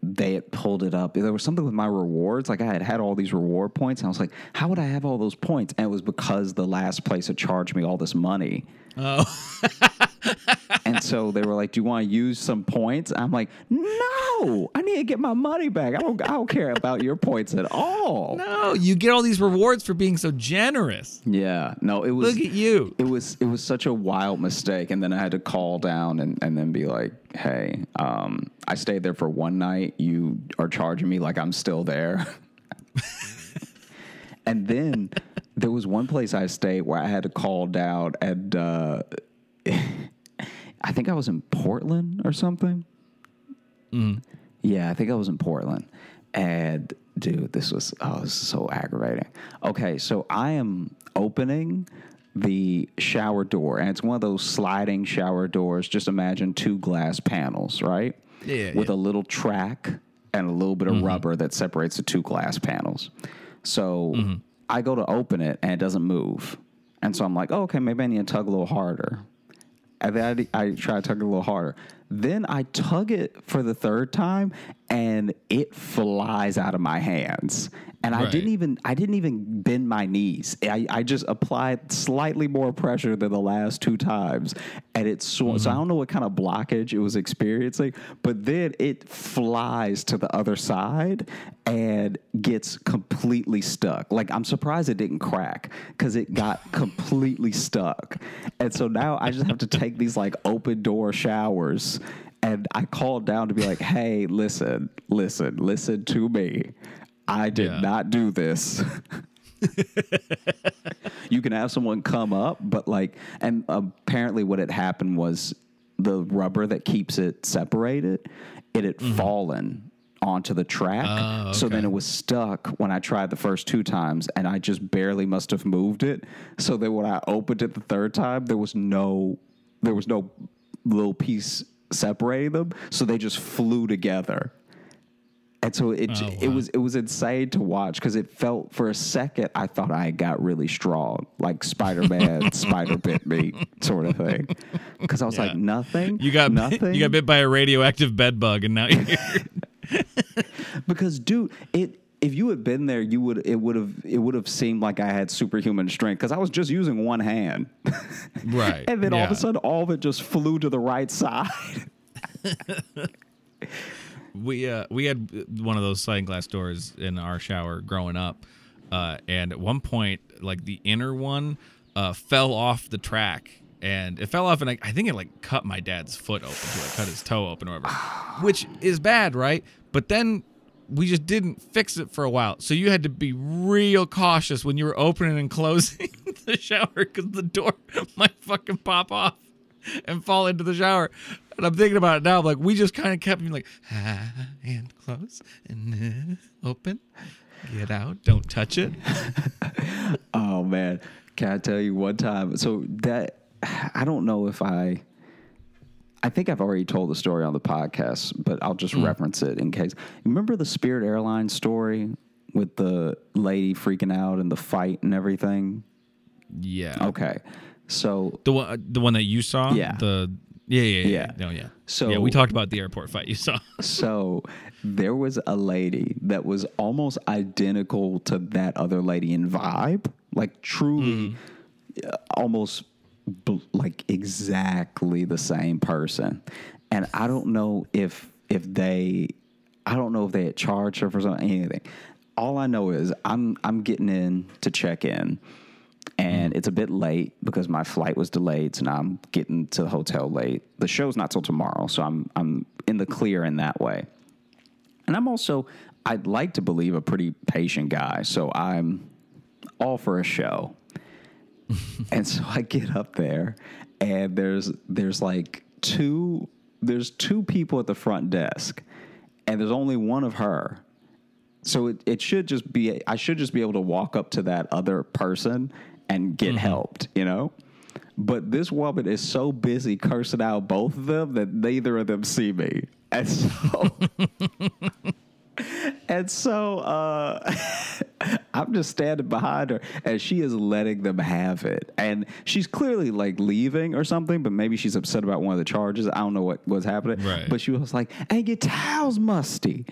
they had pulled it up. There was something with my rewards. Like I had had all these reward points, and I was like, "How would I have all those points?" And it was because the last place had charged me all this money. oh [laughs] And so they were like, "Do you want to use some points?" I'm like, "No, I need to get my money back. I don't, I don't care about your points at all." [laughs] no you get all these rewards for being so generous Yeah, no, it was. look at you it was it was such a wild mistake and then i had to call down and, and then be like hey um, i stayed there for one night you are charging me like i'm still there [laughs] and then there was one place i stayed where i had to call down and uh, [laughs] i think i was in portland or something Mm-hmm. yeah, I think I was in Portland. And dude, this was oh, this is so aggravating. Okay, so I am opening the shower door, and it's one of those sliding shower doors. Just imagine two glass panels, right? Yeah, With yeah. a little track and a little bit of mm-hmm. rubber that separates the two glass panels. So mm-hmm. I go to open it and it doesn't move. And so I'm like, oh, okay, maybe I need to tug a little harder. And then I, I try to tug a little harder. Then I tug it for the third time, and it flies out of my hands. And I didn't even I didn't even bend my knees. I, I just applied slightly more pressure than the last two times, and it sw- so I mm-hmm. don't know what kind of blockage it was experiencing, but then it flies to the other side and gets completely stuck. Like I'm surprised it didn't crack because it got [laughs] completely stuck, and so now I just have to take these like open door showers. And I called down to be like, "Hey, listen, listen, listen to me." I did Yeah. not do this. you can have someone come up, but like, and apparently what had happened was the rubber that keeps it separated, it had fallen onto the track. Mm-hmm. Oh, So then it was stuck when I tried the first two times, and I just barely must have moved it. So then when I opened it the third time, there was no, there was no little piece separating them. So they just flew together and so it Oh, it was it was insane to watch because it felt for a second I thought I got really strong, like Spider Man, [laughs] Spider bit me sort of thing. Because I was like nothing, You got nothing. you got bit by a radioactive bed bug, and now you're [laughs] because dude, it if you had been there, you would it would have it would have seemed like I had superhuman strength because I was just using one hand, [laughs] right. and then all of a sudden all of it just flew to the right side. [laughs] we uh we had one of those sliding glass doors in our shower growing up uh and at one point like the inner one uh fell off the track and it fell off and I, I think it like cut my dad's foot open too, cut his toe open or whatever which is bad right but then we just didn't fix it for a while so you had to be real cautious when you were opening and closing [laughs] the shower because the door [laughs] might fucking pop off and fall into the shower. And I'm thinking about it now. I'm like, we just kind of kept being like, [laughs] ah, and close and uh, open, get out, don't touch it. Oh man, can I tell you one time? So that [sighs] I don't know if I. I think I've already told the story on the podcast, but I'll just reference it in case. Remember the Spirit Airlines story with the lady freaking out and the fight and everything? Yeah. Okay, so The one, uh, the one that you saw. Yeah. The yeah, yeah, yeah. Yeah. No, yeah. So- yeah, we talked about the airport fight you saw. [laughs] so there was a lady that was almost identical to that other lady in vibe, like truly uh, almost like exactly the same person. And I don't know if if they I don't know if they had charged her for something anything. All I know is I'm I'm getting in to check in and mm-hmm. it's a bit late because my flight was delayed. So now I'm getting to the hotel late. The show's not till tomorrow, so I'm I'm in the clear in that way. And I'm also I'd like to believe a pretty patient guy, so I'm all for a show. And so I get up there, and there's there's like two there's two people at the front desk, and there's only one of her. So it, it should just be I should just be able to walk up to that other person and get mm-hmm. helped, you know? But this woman is so busy cursing out both of them that neither of them see me. And so [laughs] And so uh, [laughs] I'm just standing behind her, and she is letting them have it. And she's clearly like leaving or something, but maybe she's upset about one of the charges. I don't know what was happening. Right. But she was like, "And your towels musty,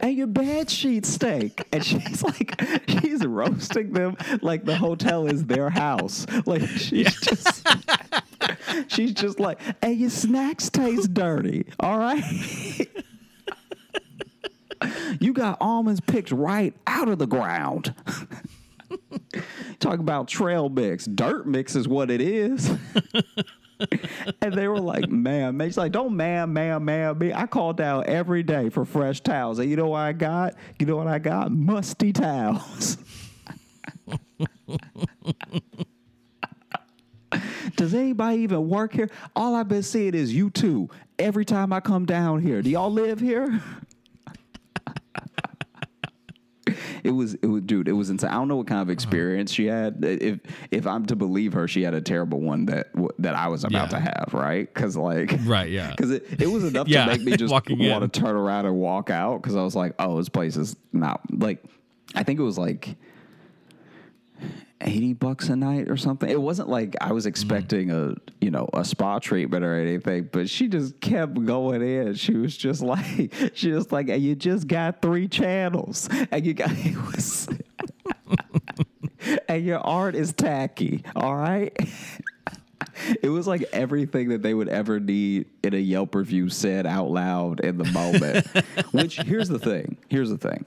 and your bed sheets stink." And [laughs] she's like, she's roasting them like the hotel is their house. Like she's just. She's just like, hey, your snacks taste dirty. All right. [laughs] you got almonds picked right out of the ground. Talk about trail mix. Dirt mix is what it is. and they were like, ma'am, she's like, don't ma'am, ma'am, ma'am me. I call down every day for fresh towels. And you know what I got? You know what I got? Musty towels. Does anybody even work here? All I've been seeing is you two every time I come down here. Do y'all live here? [laughs] it was it was dude, it was insane. I don't know what kind of uh-huh. experience she had. If if I'm to believe her, she had a terrible one that that I was about Yeah. to have, right? Cuz like Right, yeah. Cuz it, it was enough [laughs] Yeah, to make me [laughs] just walking want in. to turn around and walk out cuz I was like, "Oh, this place is not like I think it was like 80 bucks a night or something. It wasn't like I was mm-hmm. expecting a, you know, a spa treatment or anything, but she just kept going in. She was just [laughs] like, she was like, and you just got three channels and you got, [laughs] it was, [laughs] and your art is tacky. All right. It was like everything that they would ever need in a Yelp review said out loud in the moment. Which here's the thing. Here's the thing.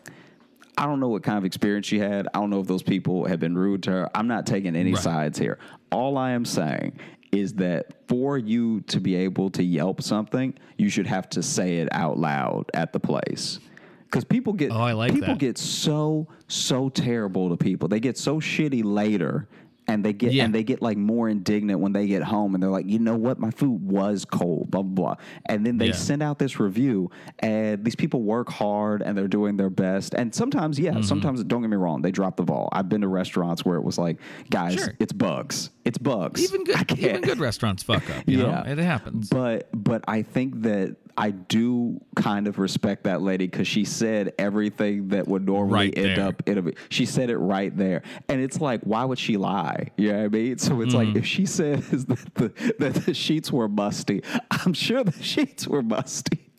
I don't know what kind of experience she had. I don't know if those people have been rude to her. I'm not taking any Right. sides here. All I am saying is that for you to be able to Yelp something, you should have to say it out loud at the place. Because people get Oh, I like people that. get so so terrible to people. They get so shitty later, and they get Yeah. and they get like more indignant when they get home, and they're like, you know what, my food was cold, blah blah blah. And then they Yeah. send out this review, and these people work hard and they're doing their best. And sometimes, yeah, Mm-hmm. sometimes don't get me wrong, they drop the ball. I've been to restaurants where it was like, guys, Sure. it's bugs, it's bugs. Even good, even good restaurants fuck up. You Yeah. know, it happens. but but I think that I do kind of respect that lady because she said everything that would normally Right end there. up in a. She said it right there, and it's like, why would she lie? You know what I mean? So it's Mm-hmm. like if she says [laughs] that the, that the sheets were musty, I'm sure the [laughs] sheets were musty.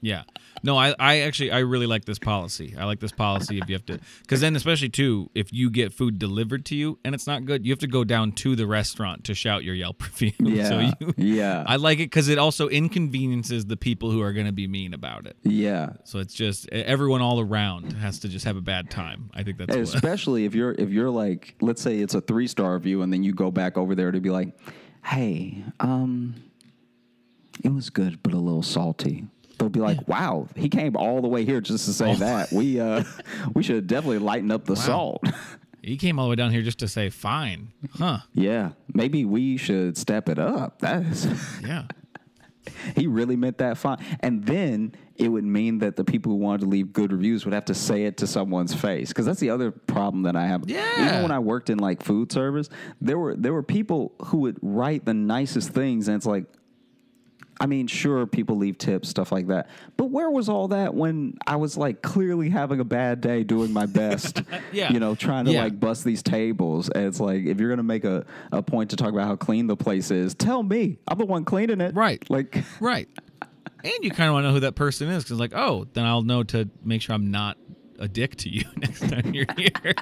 Yeah. No, I, I actually I really like this policy. I like this policy if you have to because then especially too if you get food delivered to you and it's not good, you have to go down to the restaurant to shout your Yelp [laughs] review. so Yeah, you, yeah. I like it because it also inconveniences the people who are going to be mean about it. Yeah, So it's just everyone all around has to just have a bad time. I think that's what, [laughs] especially if you're if you're like, let's say it's a three star review, and then you go back over there to be like, hey, um, it was good, but a little salty. They'll be like, "Wow, he came all the way here just to say Oh. that. We uh, [laughs] we should definitely lighten up the salt." [laughs] he came all the way down here just to say fine, huh? yeah, maybe we should step it up. [laughs] That is, Yeah. he really meant that fine. And then it would mean that the people who wanted to leave good reviews would have to say it to someone's face because that's the other problem that I have. Yeah. Even when I worked in like food service, there were there were people who would write the nicest things, and it's like. I mean, sure, people leave tips, stuff like that. But where was all that when I was like clearly having a bad day, doing my best? [laughs] Yeah. You know, trying to Yeah. like bust these tables. And it's like, if you're going to make a, a point to talk about how clean the place is, tell me. I'm the one cleaning it. Right. Like, [laughs] Right. And you kind of want to know who that person is because, like, oh, then I'll know to make sure I'm not a dick to you [laughs] next time you're here.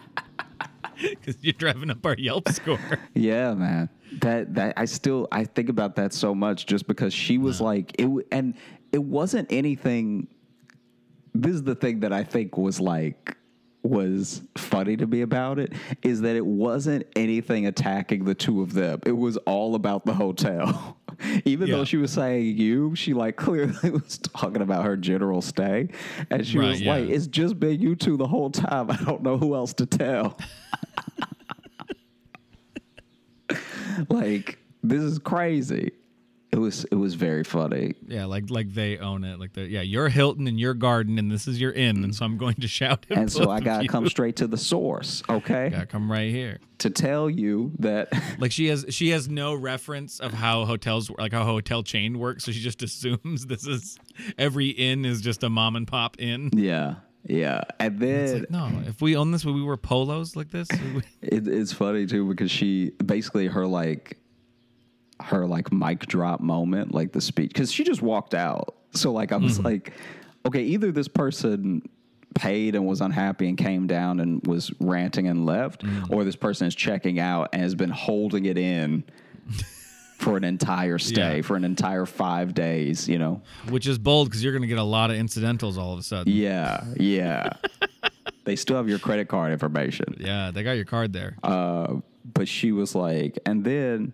[laughs] Because you're driving up our Yelp score. [laughs] Yeah, man. That that I still I think about that so much just because she was like it and it wasn't anything this is the thing that I think was like was funny to me about it is that it wasn't anything attacking the two of them. It was all about the hotel. [laughs] Even Yeah. though she was saying you, she like clearly was talking about her general stay. And she Right, was yeah. like, It's just been you two the whole time. I don't know who else to tell. [laughs] like this is crazy. It was it was very funny. Yeah, like like they own it. Like yeah, you're Hilton and your garden, and this is your inn, and so I'm going to shout. at And so I gotta come straight to the source, okay? Gotta come right here. To tell you that [laughs] Like she has she has no reference of how hotels like how a hotel chain works, so she just assumes [laughs] this is every inn is just a mom and pop inn. Yeah. Yeah. And It's then like, no, if we own this, would we wear polos like this? [laughs] We it, it's funny too because she basically her like her like mic drop moment, like the speech, because she just walked out. So like I was Mm-hmm. like, okay, either this person paid and was unhappy and came down and was ranting and left, Mm-hmm. or this person is checking out and has been holding it in [laughs] for an entire stay, Yeah. for an entire five days, you know? Which is bold because you're going to get a lot of incidentals all of a sudden. Yeah, yeah. [laughs] they still have your credit card information. Yeah, they got your card there. Uh, but she was like, and then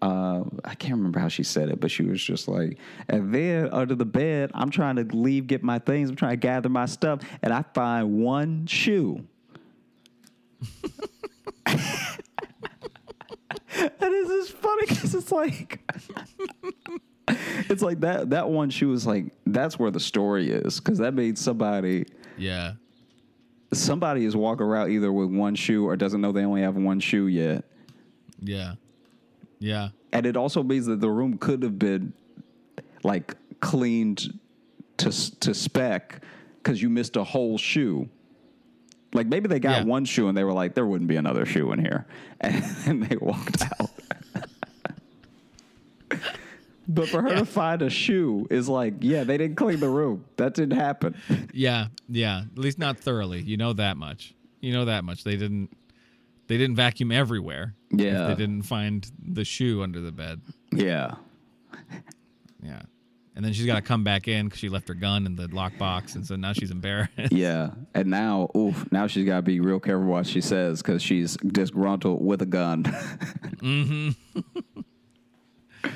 uh, I can't remember how she said it, but she was just like, and then under the bed, I'm trying to leave, get my things, I'm trying to gather my stuff, and I find one shoe. [laughs] and it's just funny because it's like. It's like that. That one shoe was like that's where the story is because that means somebody yeah. somebody is walking around either with one shoe or doesn't know they only have one shoe yet. Yeah. Yeah. And it also means that the room could have been like cleaned to to spec because you missed a whole shoe. Like maybe they got Yeah. one shoe and they were like, there wouldn't be another shoe in here, [laughs] and they walked out. [laughs] but for her to find a shoe is like, yeah, they didn't clean the room. That didn't happen. [laughs] Yeah, yeah. At least not thoroughly. You know that much. You know that much. They didn't. They didn't vacuum everywhere. Yeah. They didn't find the shoe under the bed. Yeah. Yeah. And then she's got to come back in because she left her gun in the lockbox, and so now she's embarrassed. [laughs] Yeah, and now, oof, now she's got to be real careful what she says because she's disgruntled with a gun. [laughs] mm-hmm. [laughs]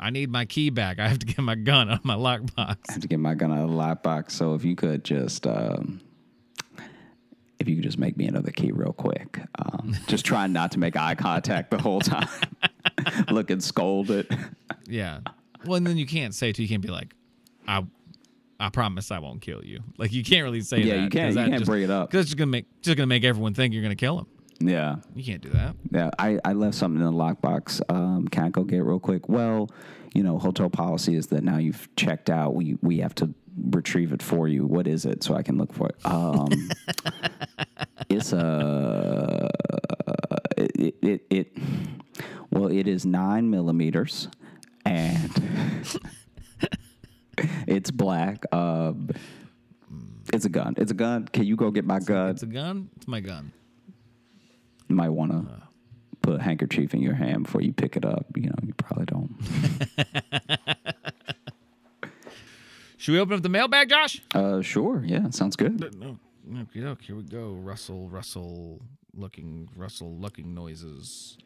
I need my key back. I have to get my gun out of my lockbox. I have to get my gun out of the lockbox. So if you could just, um, if you could just make me another key real quick, um, just trying not to make eye contact the whole time, looking scolded. Yeah. Well, and then you can't say too. You can't be like, I, I promise I won't kill you. Like you can't really say Yeah, that. you can't- you can't just, bring it up. Because it's just gonna make just gonna make everyone think you're gonna kill him. Yeah, You can't do that. yeah. I, I left something in the lockbox. Um, can I go get it real quick? Well, you know, hotel policy is that now you've checked out. We we have to retrieve it for you. What is it? So I can look for it. Um, [laughs] it's a it, it it well it is nine millimeters and [laughs] it's black um it's a gun it's a gun can you go get my gun It's a gun. It's my gun. you might want to put a handkerchief in your hand before you pick it up you know you probably don't [laughs] Should we open up the mailbag, Josh? uh sure yeah sounds good No. Okay, okay, here we go. Russell, Russell, looking, Russell, looking noises.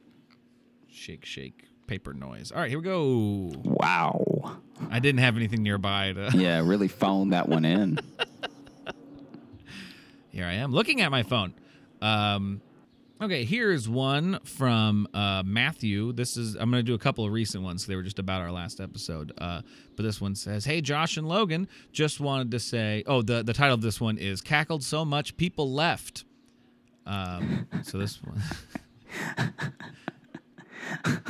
Shake, shake, paper noise. All right, here we go. wow I didn't have anything nearby to. [laughs] yeah really phone that one in Here I am looking at my phone. Um, okay, here's one from uh, Matthew. This is I'm going to do a couple of recent ones. They were just about our last episode. Uh, but this one says, "Hey Josh and Logan, just wanted to say. Oh, the the title of this one is cackled so much people left. Um, so this one." [laughs]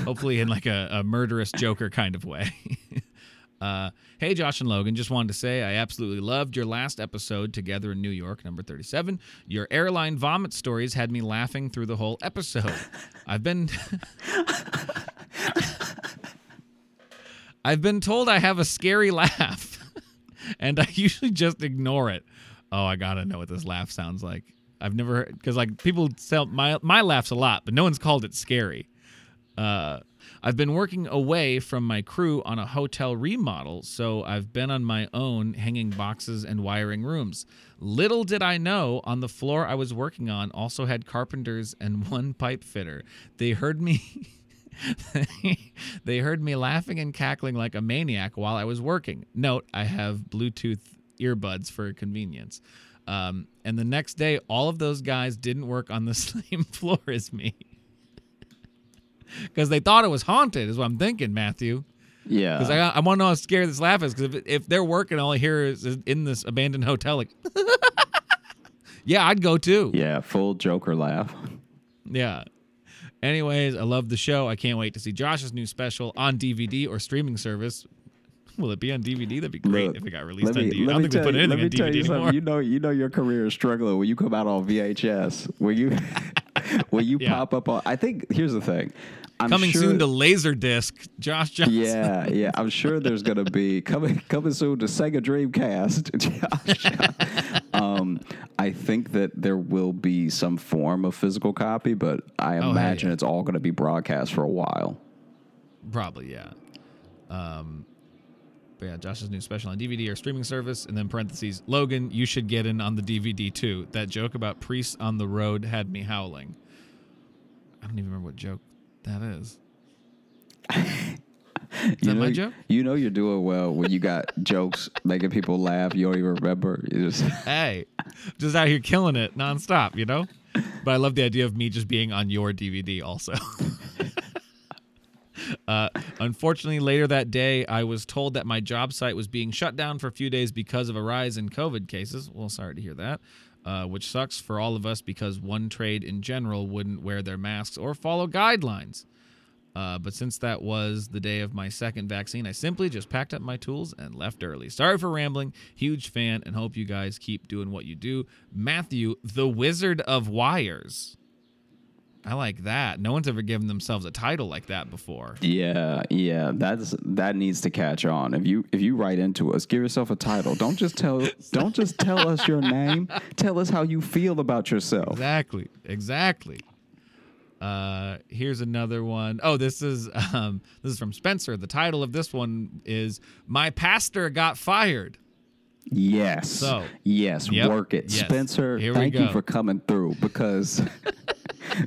Hopefully, in like a, a murderous Joker kind of way. [laughs] Uh, hey, Josh and Logan, just wanted to say I absolutely loved your last episode together in New York, number 37. Your airline vomit stories had me laughing through the whole episode. [laughs] I've been. [laughs] I've been told I have a scary laugh, and I usually just ignore it. Oh, I gotta know what this laugh sounds like. I've never heard because like people tell my my laughs a lot, but no one's called it scary. Uh, I've been working away from my crew on a hotel remodel, so I've been on my own hanging boxes and wiring rooms. Little did I know, on the floor I was working on also had carpenters and [laughs] one pipe fitter. They heard me. [laughs] they heard me laughing and cackling like a maniac while I was working. Note, I have Bluetooth earbuds for convenience. Um, and the next day, all of those guys didn't work on the [laughs] same floor as me [laughs] because they thought it was haunted. Is what I'm thinking, Matthew. yeah Because I, I want to know how scary this laugh is. Because if, if they're working, all I hear is in this abandoned hotel, like, [laughs] yeah, I'd go too. yeah full joker laugh Yeah. Anyways, I love the show. I can't wait to see Josh's new special on DVD or streaming service. Will it be on DVD? That'd be great Look, if it got released let on DVD. I don't me think tell put you, anything me on you DVD something. anymore. You know, you know your career is struggling when you come out on VHS. When you [laughs] when you Yeah. pop up on. I think here's the thing. I'm Coming sure, soon to Laserdisc, Josh Johnson. Yeah, yeah. I'm sure there's gonna be coming coming soon to Sega Dreamcast. [laughs] Josh. um, I think that there will be some form of physical copy, but I Oh, imagine yeah. it's all gonna be broadcast for a while. Probably, yeah. Um, but yeah, Josh's new special on DVD or streaming service, and then parentheses, Logan, you should get in on the DVD too. That joke about priests on the road had me howling. I don't even remember what joke that is. [laughs] Is you that know, my joke? You know you're doing well when you got [laughs] jokes making people laugh. You don't even remember. You just [laughs] Hey, just out here killing it nonstop, you know? But I love the idea of me just being on your DVD also. uh, unfortunately, later that day, I was told that my job site was being shut down for a few days because of a rise in COVID cases. Well, sorry to hear that. Uh, which sucks for all of us because one trade in general wouldn't wear their masks or follow guidelines. Uh, but since that was the day of my second vaccine, I simply just packed up my tools and left early. Sorry for rambling. Huge fan and hope you guys keep doing what you do. Matthew, the Wizard of Wires. I like that. No one's ever given themselves a title like that before. Yeah, yeah, that's that needs to catch on. If you if you write into us, give yourself a title. Don't just tell [laughs] don't just tell us your name. Tell us how you feel about yourself. Exactly. Exactly. Uh, here's another one. Oh, this is [laughs] um, this is from Spencer. The title of this one is "My Pastor Got Fired." Yes. So, yes, yep, work it. yes. Spencer, Here thank you for coming through because [laughs]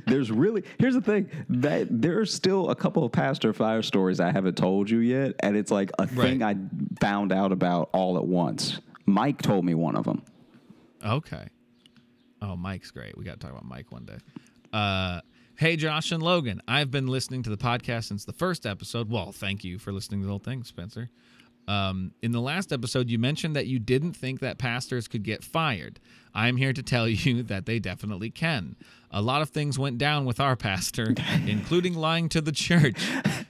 there's really here's the thing that there's still a couple of pastor fire stories I haven't told you yet and it's like a thing I found out about all at once. Mike told me one of them. Okay. Oh, Mike's great. We got to talk about Mike one day. Uh, hey, Josh and Logan. I've been listening to the podcast since the first episode. Well, thank you for listening to the whole thing, Spencer. Um, in the last episode, you mentioned that you didn't think that pastors could get fired. I'm here to tell [laughs] you that they definitely can. A lot of things went down with our pastor, [laughs] including lying to the church.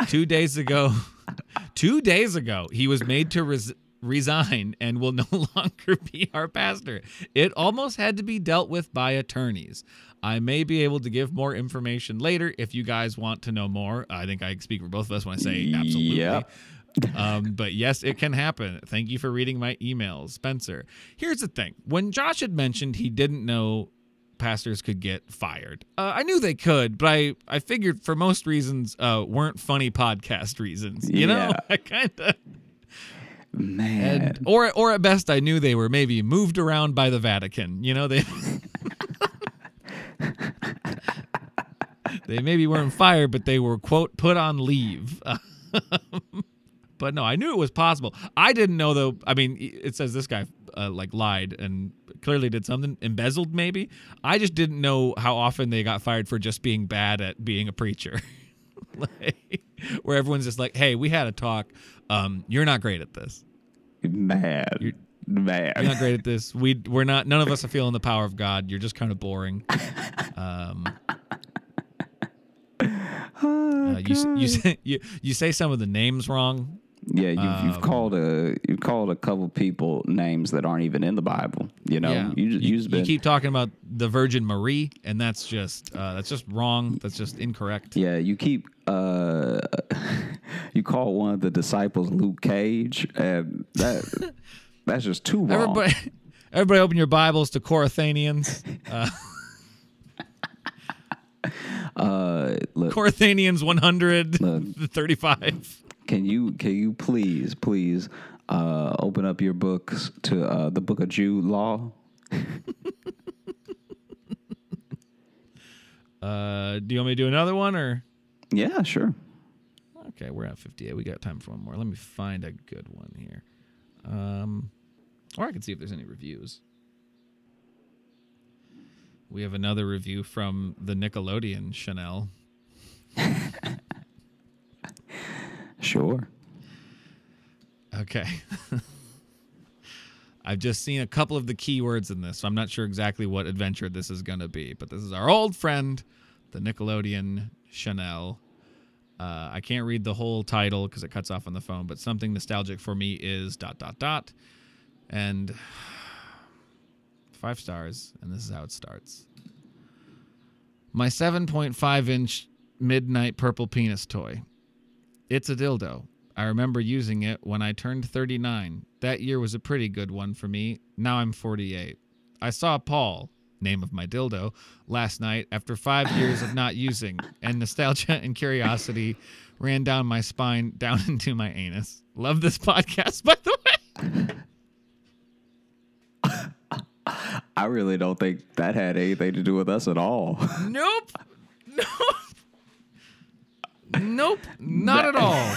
Two days ago, [laughs] two days ago, he was made to res- resign and will no longer be our pastor. It almost had to be dealt with by attorneys. I may be able to give more information later if you guys want to know more. I think I speak for both of us when I say absolutely. Yep. [laughs] um, but yes, it can happen. Thank you for reading my emails, Spencer. Here's the thing: when Josh had mentioned he didn't know pastors could get fired, uh, I knew they could, but I I figured for most reasons uh, weren't funny podcast reasons. You know, [laughs] I kind of Man. and or or at best I knew they were maybe moved around by the Vatican. You know they. [laughs] they maybe weren't fired, but they were quote put on leave. But no, I knew it was possible. I didn't know though. I mean, it says this guy uh, like lied and clearly did something embezzled. Maybe I just didn't know how often they got fired for just being bad at being a preacher. [laughs] like, where everyone's just like, "Hey, we had a talk. Um, you're not great at this. Man. Man. You're not great at this. We we're not. None of us are feeling the power of God. You're just kind of boring." Um, [laughs] uh, you, you say [laughs] you you say some of the names wrong. Yeah, you've, you've Um, called a you've called a couple people names that aren't even in the Bible. You know, yeah, you just you, you, been keep talking about the Virgin Marie, and that's just uh, that's just wrong. That's just incorrect. yeah, you keep uh, [laughs] you call one of the disciples Luke Cage, and that [laughs] that's just too wrong. Everybody, [laughs] everybody, open your Bibles to Corathanians. Uh, Uh, look, 100, Look. 35. can you can you please please uh, open up your books to uh, the Book of Jude Law? [laughs] Uh, do you want me to do another one or? Yeah, sure. Okay, we're at 58. We got time for one more. Let me find a good one here. Um, or I can see if there's any reviews. We have another review from the Nickelodeon Chanel. [laughs] Sure. Okay. [laughs] I've just seen a couple of the keywords in this, so I'm not sure exactly what adventure this is going to be. But this is our old friend, the Nickelodeon Chanel. Uh, I can't read the whole title because it cuts off on the phone, but something nostalgic for me is dot dot dot, and five stars. And this is how it starts. My 7.5 inch midnight purple penis toy. It's a dildo. I remember using it when I turned 39. That year was a pretty good one for me. Now I'm 48. I saw Paul, name of my dildo, last night after five years of not using, and nostalgia and curiosity ran down my spine, [laughs] down into my anus. Love this podcast, [laughs] by the way. I really don't think that had anything to do with us at all. [laughs] Nope. Nope. Nope. Not at all.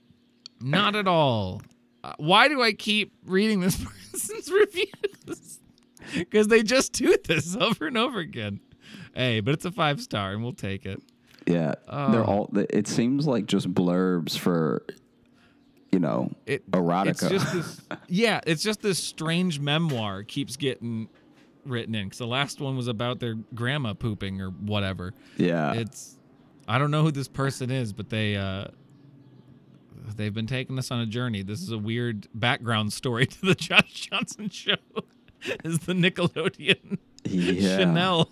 [laughs] Not at all. Uh, why do I keep reading this [laughs] person's reviews? [laughs] Because they just do this over and over again. Hey, but it's a five star and we'll take it. Yeah, they're Oh. all. It seems like just blurbs for, you know, It erotica. It's just this. Yeah, it's just this strange memoir keeps getting written in. Because the last one was about their grandma pooping or whatever. yeah, It's I don't know who this person is, but they uh, they've been taking us on a journey. This is a weird background story [laughs] to the Josh Johnson show. [laughs] is the Nickelodeon Yeah. Chanel?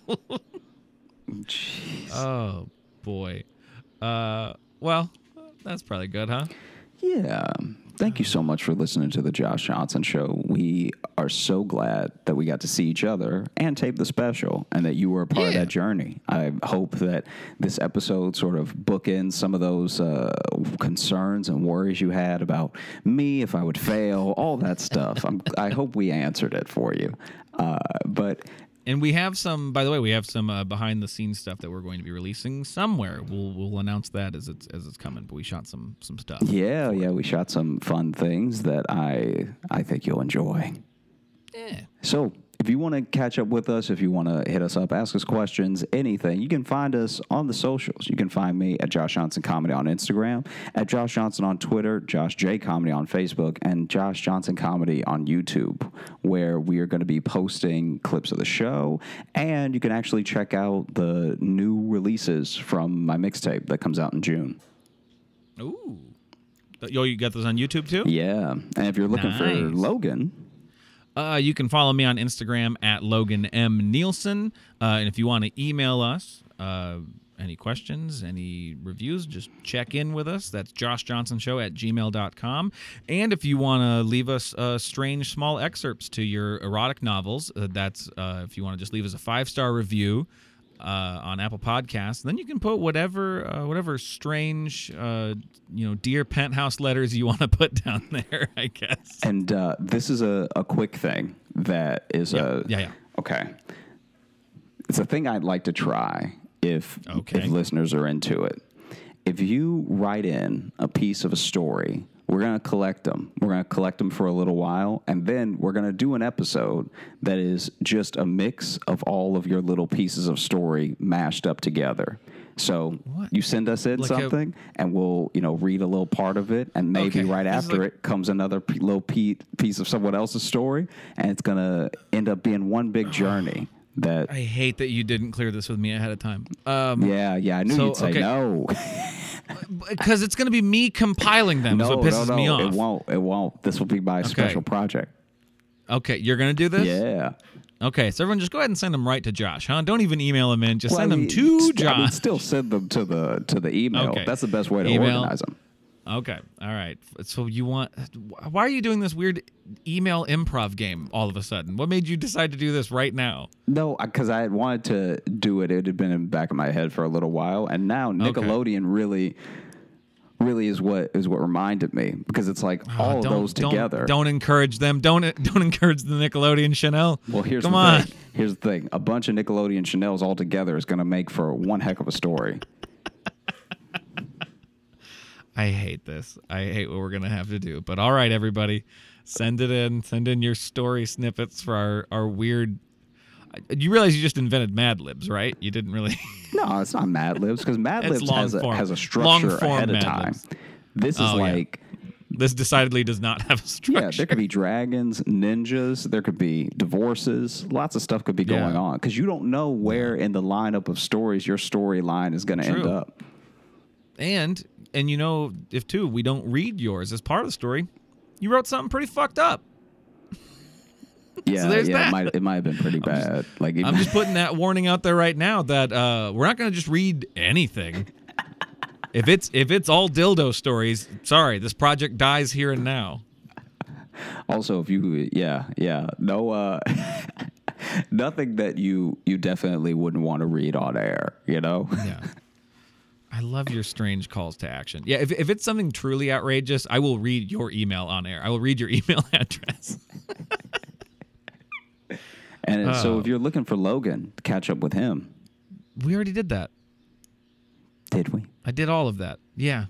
Jeez. oh boy. Uh, well, that's probably good, huh? Yeah. Thank you so much for listening to the Josh Johnson show. We are so glad that we got to see each other and tape the special and that you were a part of that journey. I hope that this episode sort of bookends some of those uh, concerns and worries you had about me, if I would fail, all that stuff. I'm, I hope we answered it for you. Uh, but And we have some, by the way, we have some uh, behind the scenes stuff that we're going to be releasing somewhere. We'll we'll announce that as it's as it's coming. But we shot some some stuff. yeah, yeah, we shot some fun things that I I think you'll enjoy. Yeah. So, if you want to catch up with us, if you want to hit us up, ask us questions, anything, you can find us on the socials. You can find me at Josh Johnson Comedy on Instagram, at Josh Johnson on Twitter, Josh J Comedy on Facebook, and Josh Johnson Comedy on YouTube, where we are going to be posting clips of the show. And you can actually check out the new releases from my mixtape that comes out in June. Ooh. Yo, you got those on YouTube too? Yeah. And if you're looking for Logan, Uh, you can follow me on Instagram at Logan M. Nielsen. Uh, and if you want to email us uh, any questions, any reviews, just check in with us. That's joshjohnsonshow at gmail.com. And if you want to leave us uh, strange small excerpts to your erotic novels, uh, that's uh, if you want to just leave us a five star review. Uh, on Apple Podcasts, then you can put whatever uh, whatever strange uh, you know dear penthouse letters you want to put down [laughs] there. I guess. And uh, this is a, a quick thing that is a Yeah, yeah. okay. It's a thing I'd like to try if Okay. if listeners are into it. If you write in a piece of a story, we're gonna collect them. We're gonna collect them for a little while, and then we're gonna do an episode that is just a mix of all of your little pieces of story mashed up together. So What? you send us in Like a- something, and we'll you know read a little part of it, and maybe Okay. right after like- it comes another p- little pe- piece of someone else's story, and it's gonna end up being one big journey. [sighs] That I hate that you didn't clear this with me ahead of time. Um, yeah, yeah, I knew So, you'd say okay. no. [laughs] because it's going to be me compiling them. is no, what pisses no, no, me off. it won't. It won't. This will be my special project. Okay, you're going to do this. Yeah. Okay, so everyone just go ahead and send them right to Josh, huh? Don't even email them in. Just Well, send I them to st- I mean, Josh. still send them to the to the email. Okay. That's the best way to Email. organize them. Okay, all right. So you want? Why are you doing this weird email improv game all of a sudden? What made you decide to do this right now? No, because I had wanted to do it. It had been in the back of my head for a little while, and now Nickelodeon really, really is what is what reminded me because it's like oh, all Oh, don't- those don't- together. Don't, encourage them. Don't don't encourage the Nickelodeon Chanel. well, here's come the on. thing. Here's the thing. A bunch of Nickelodeon Chanels all together is going to make for one heck of a story. I hate this. I hate what we're gonna have to do. But all right, everybody, send it in. Send in your story snippets for our our weird. You realize you just invented Mad Libs, right? You didn't really. [laughs] No, it's not Mad Libs because Mad Libs has a, has a structure ahead of Mad time. Libs. This is Oh, yeah. like this decidedly does not have a structure. yeah, there could be dragons, ninjas, there could be divorces, lots of stuff could be Yeah. going on because you don't know where in the lineup of stories your storyline is going to end up. and and you know if too we don't read yours as part of the story, you wrote something pretty fucked up. [laughs] Yeah, there's yeah, that. it might it might have been pretty [laughs] bad. like I'm just putting that warning out there right now that uh, we're not going to just read anything. [laughs] If it's if it's all dildo stories, sorry, this project dies here and now. also if you yeah yeah no uh nothing that you you definitely wouldn't want to read on air. You know. Yeah. I love your strange calls to action. Yeah, if, if it's something truly outrageous, I will read your email on air. I will read your [laughs] email address. And so Oh. if you're looking for Logan, catch up with him. We already did that. Did we? I did all of that. Yeah.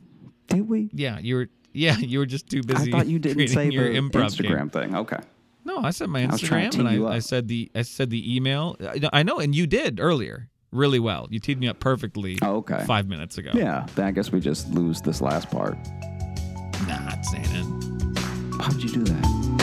Did we? Yeah, you were yeah, you were just too busy. I thought you didn't say your improv game. Instagram thing. Okay. No, I said my Instagram to and I, I said the I said the email. I know, and you did earlier really well. You teed me up perfectly. Oh, okay. Five minutes ago. Yeah, then I guess we just lose this last part. Not saying it. How'd you do that?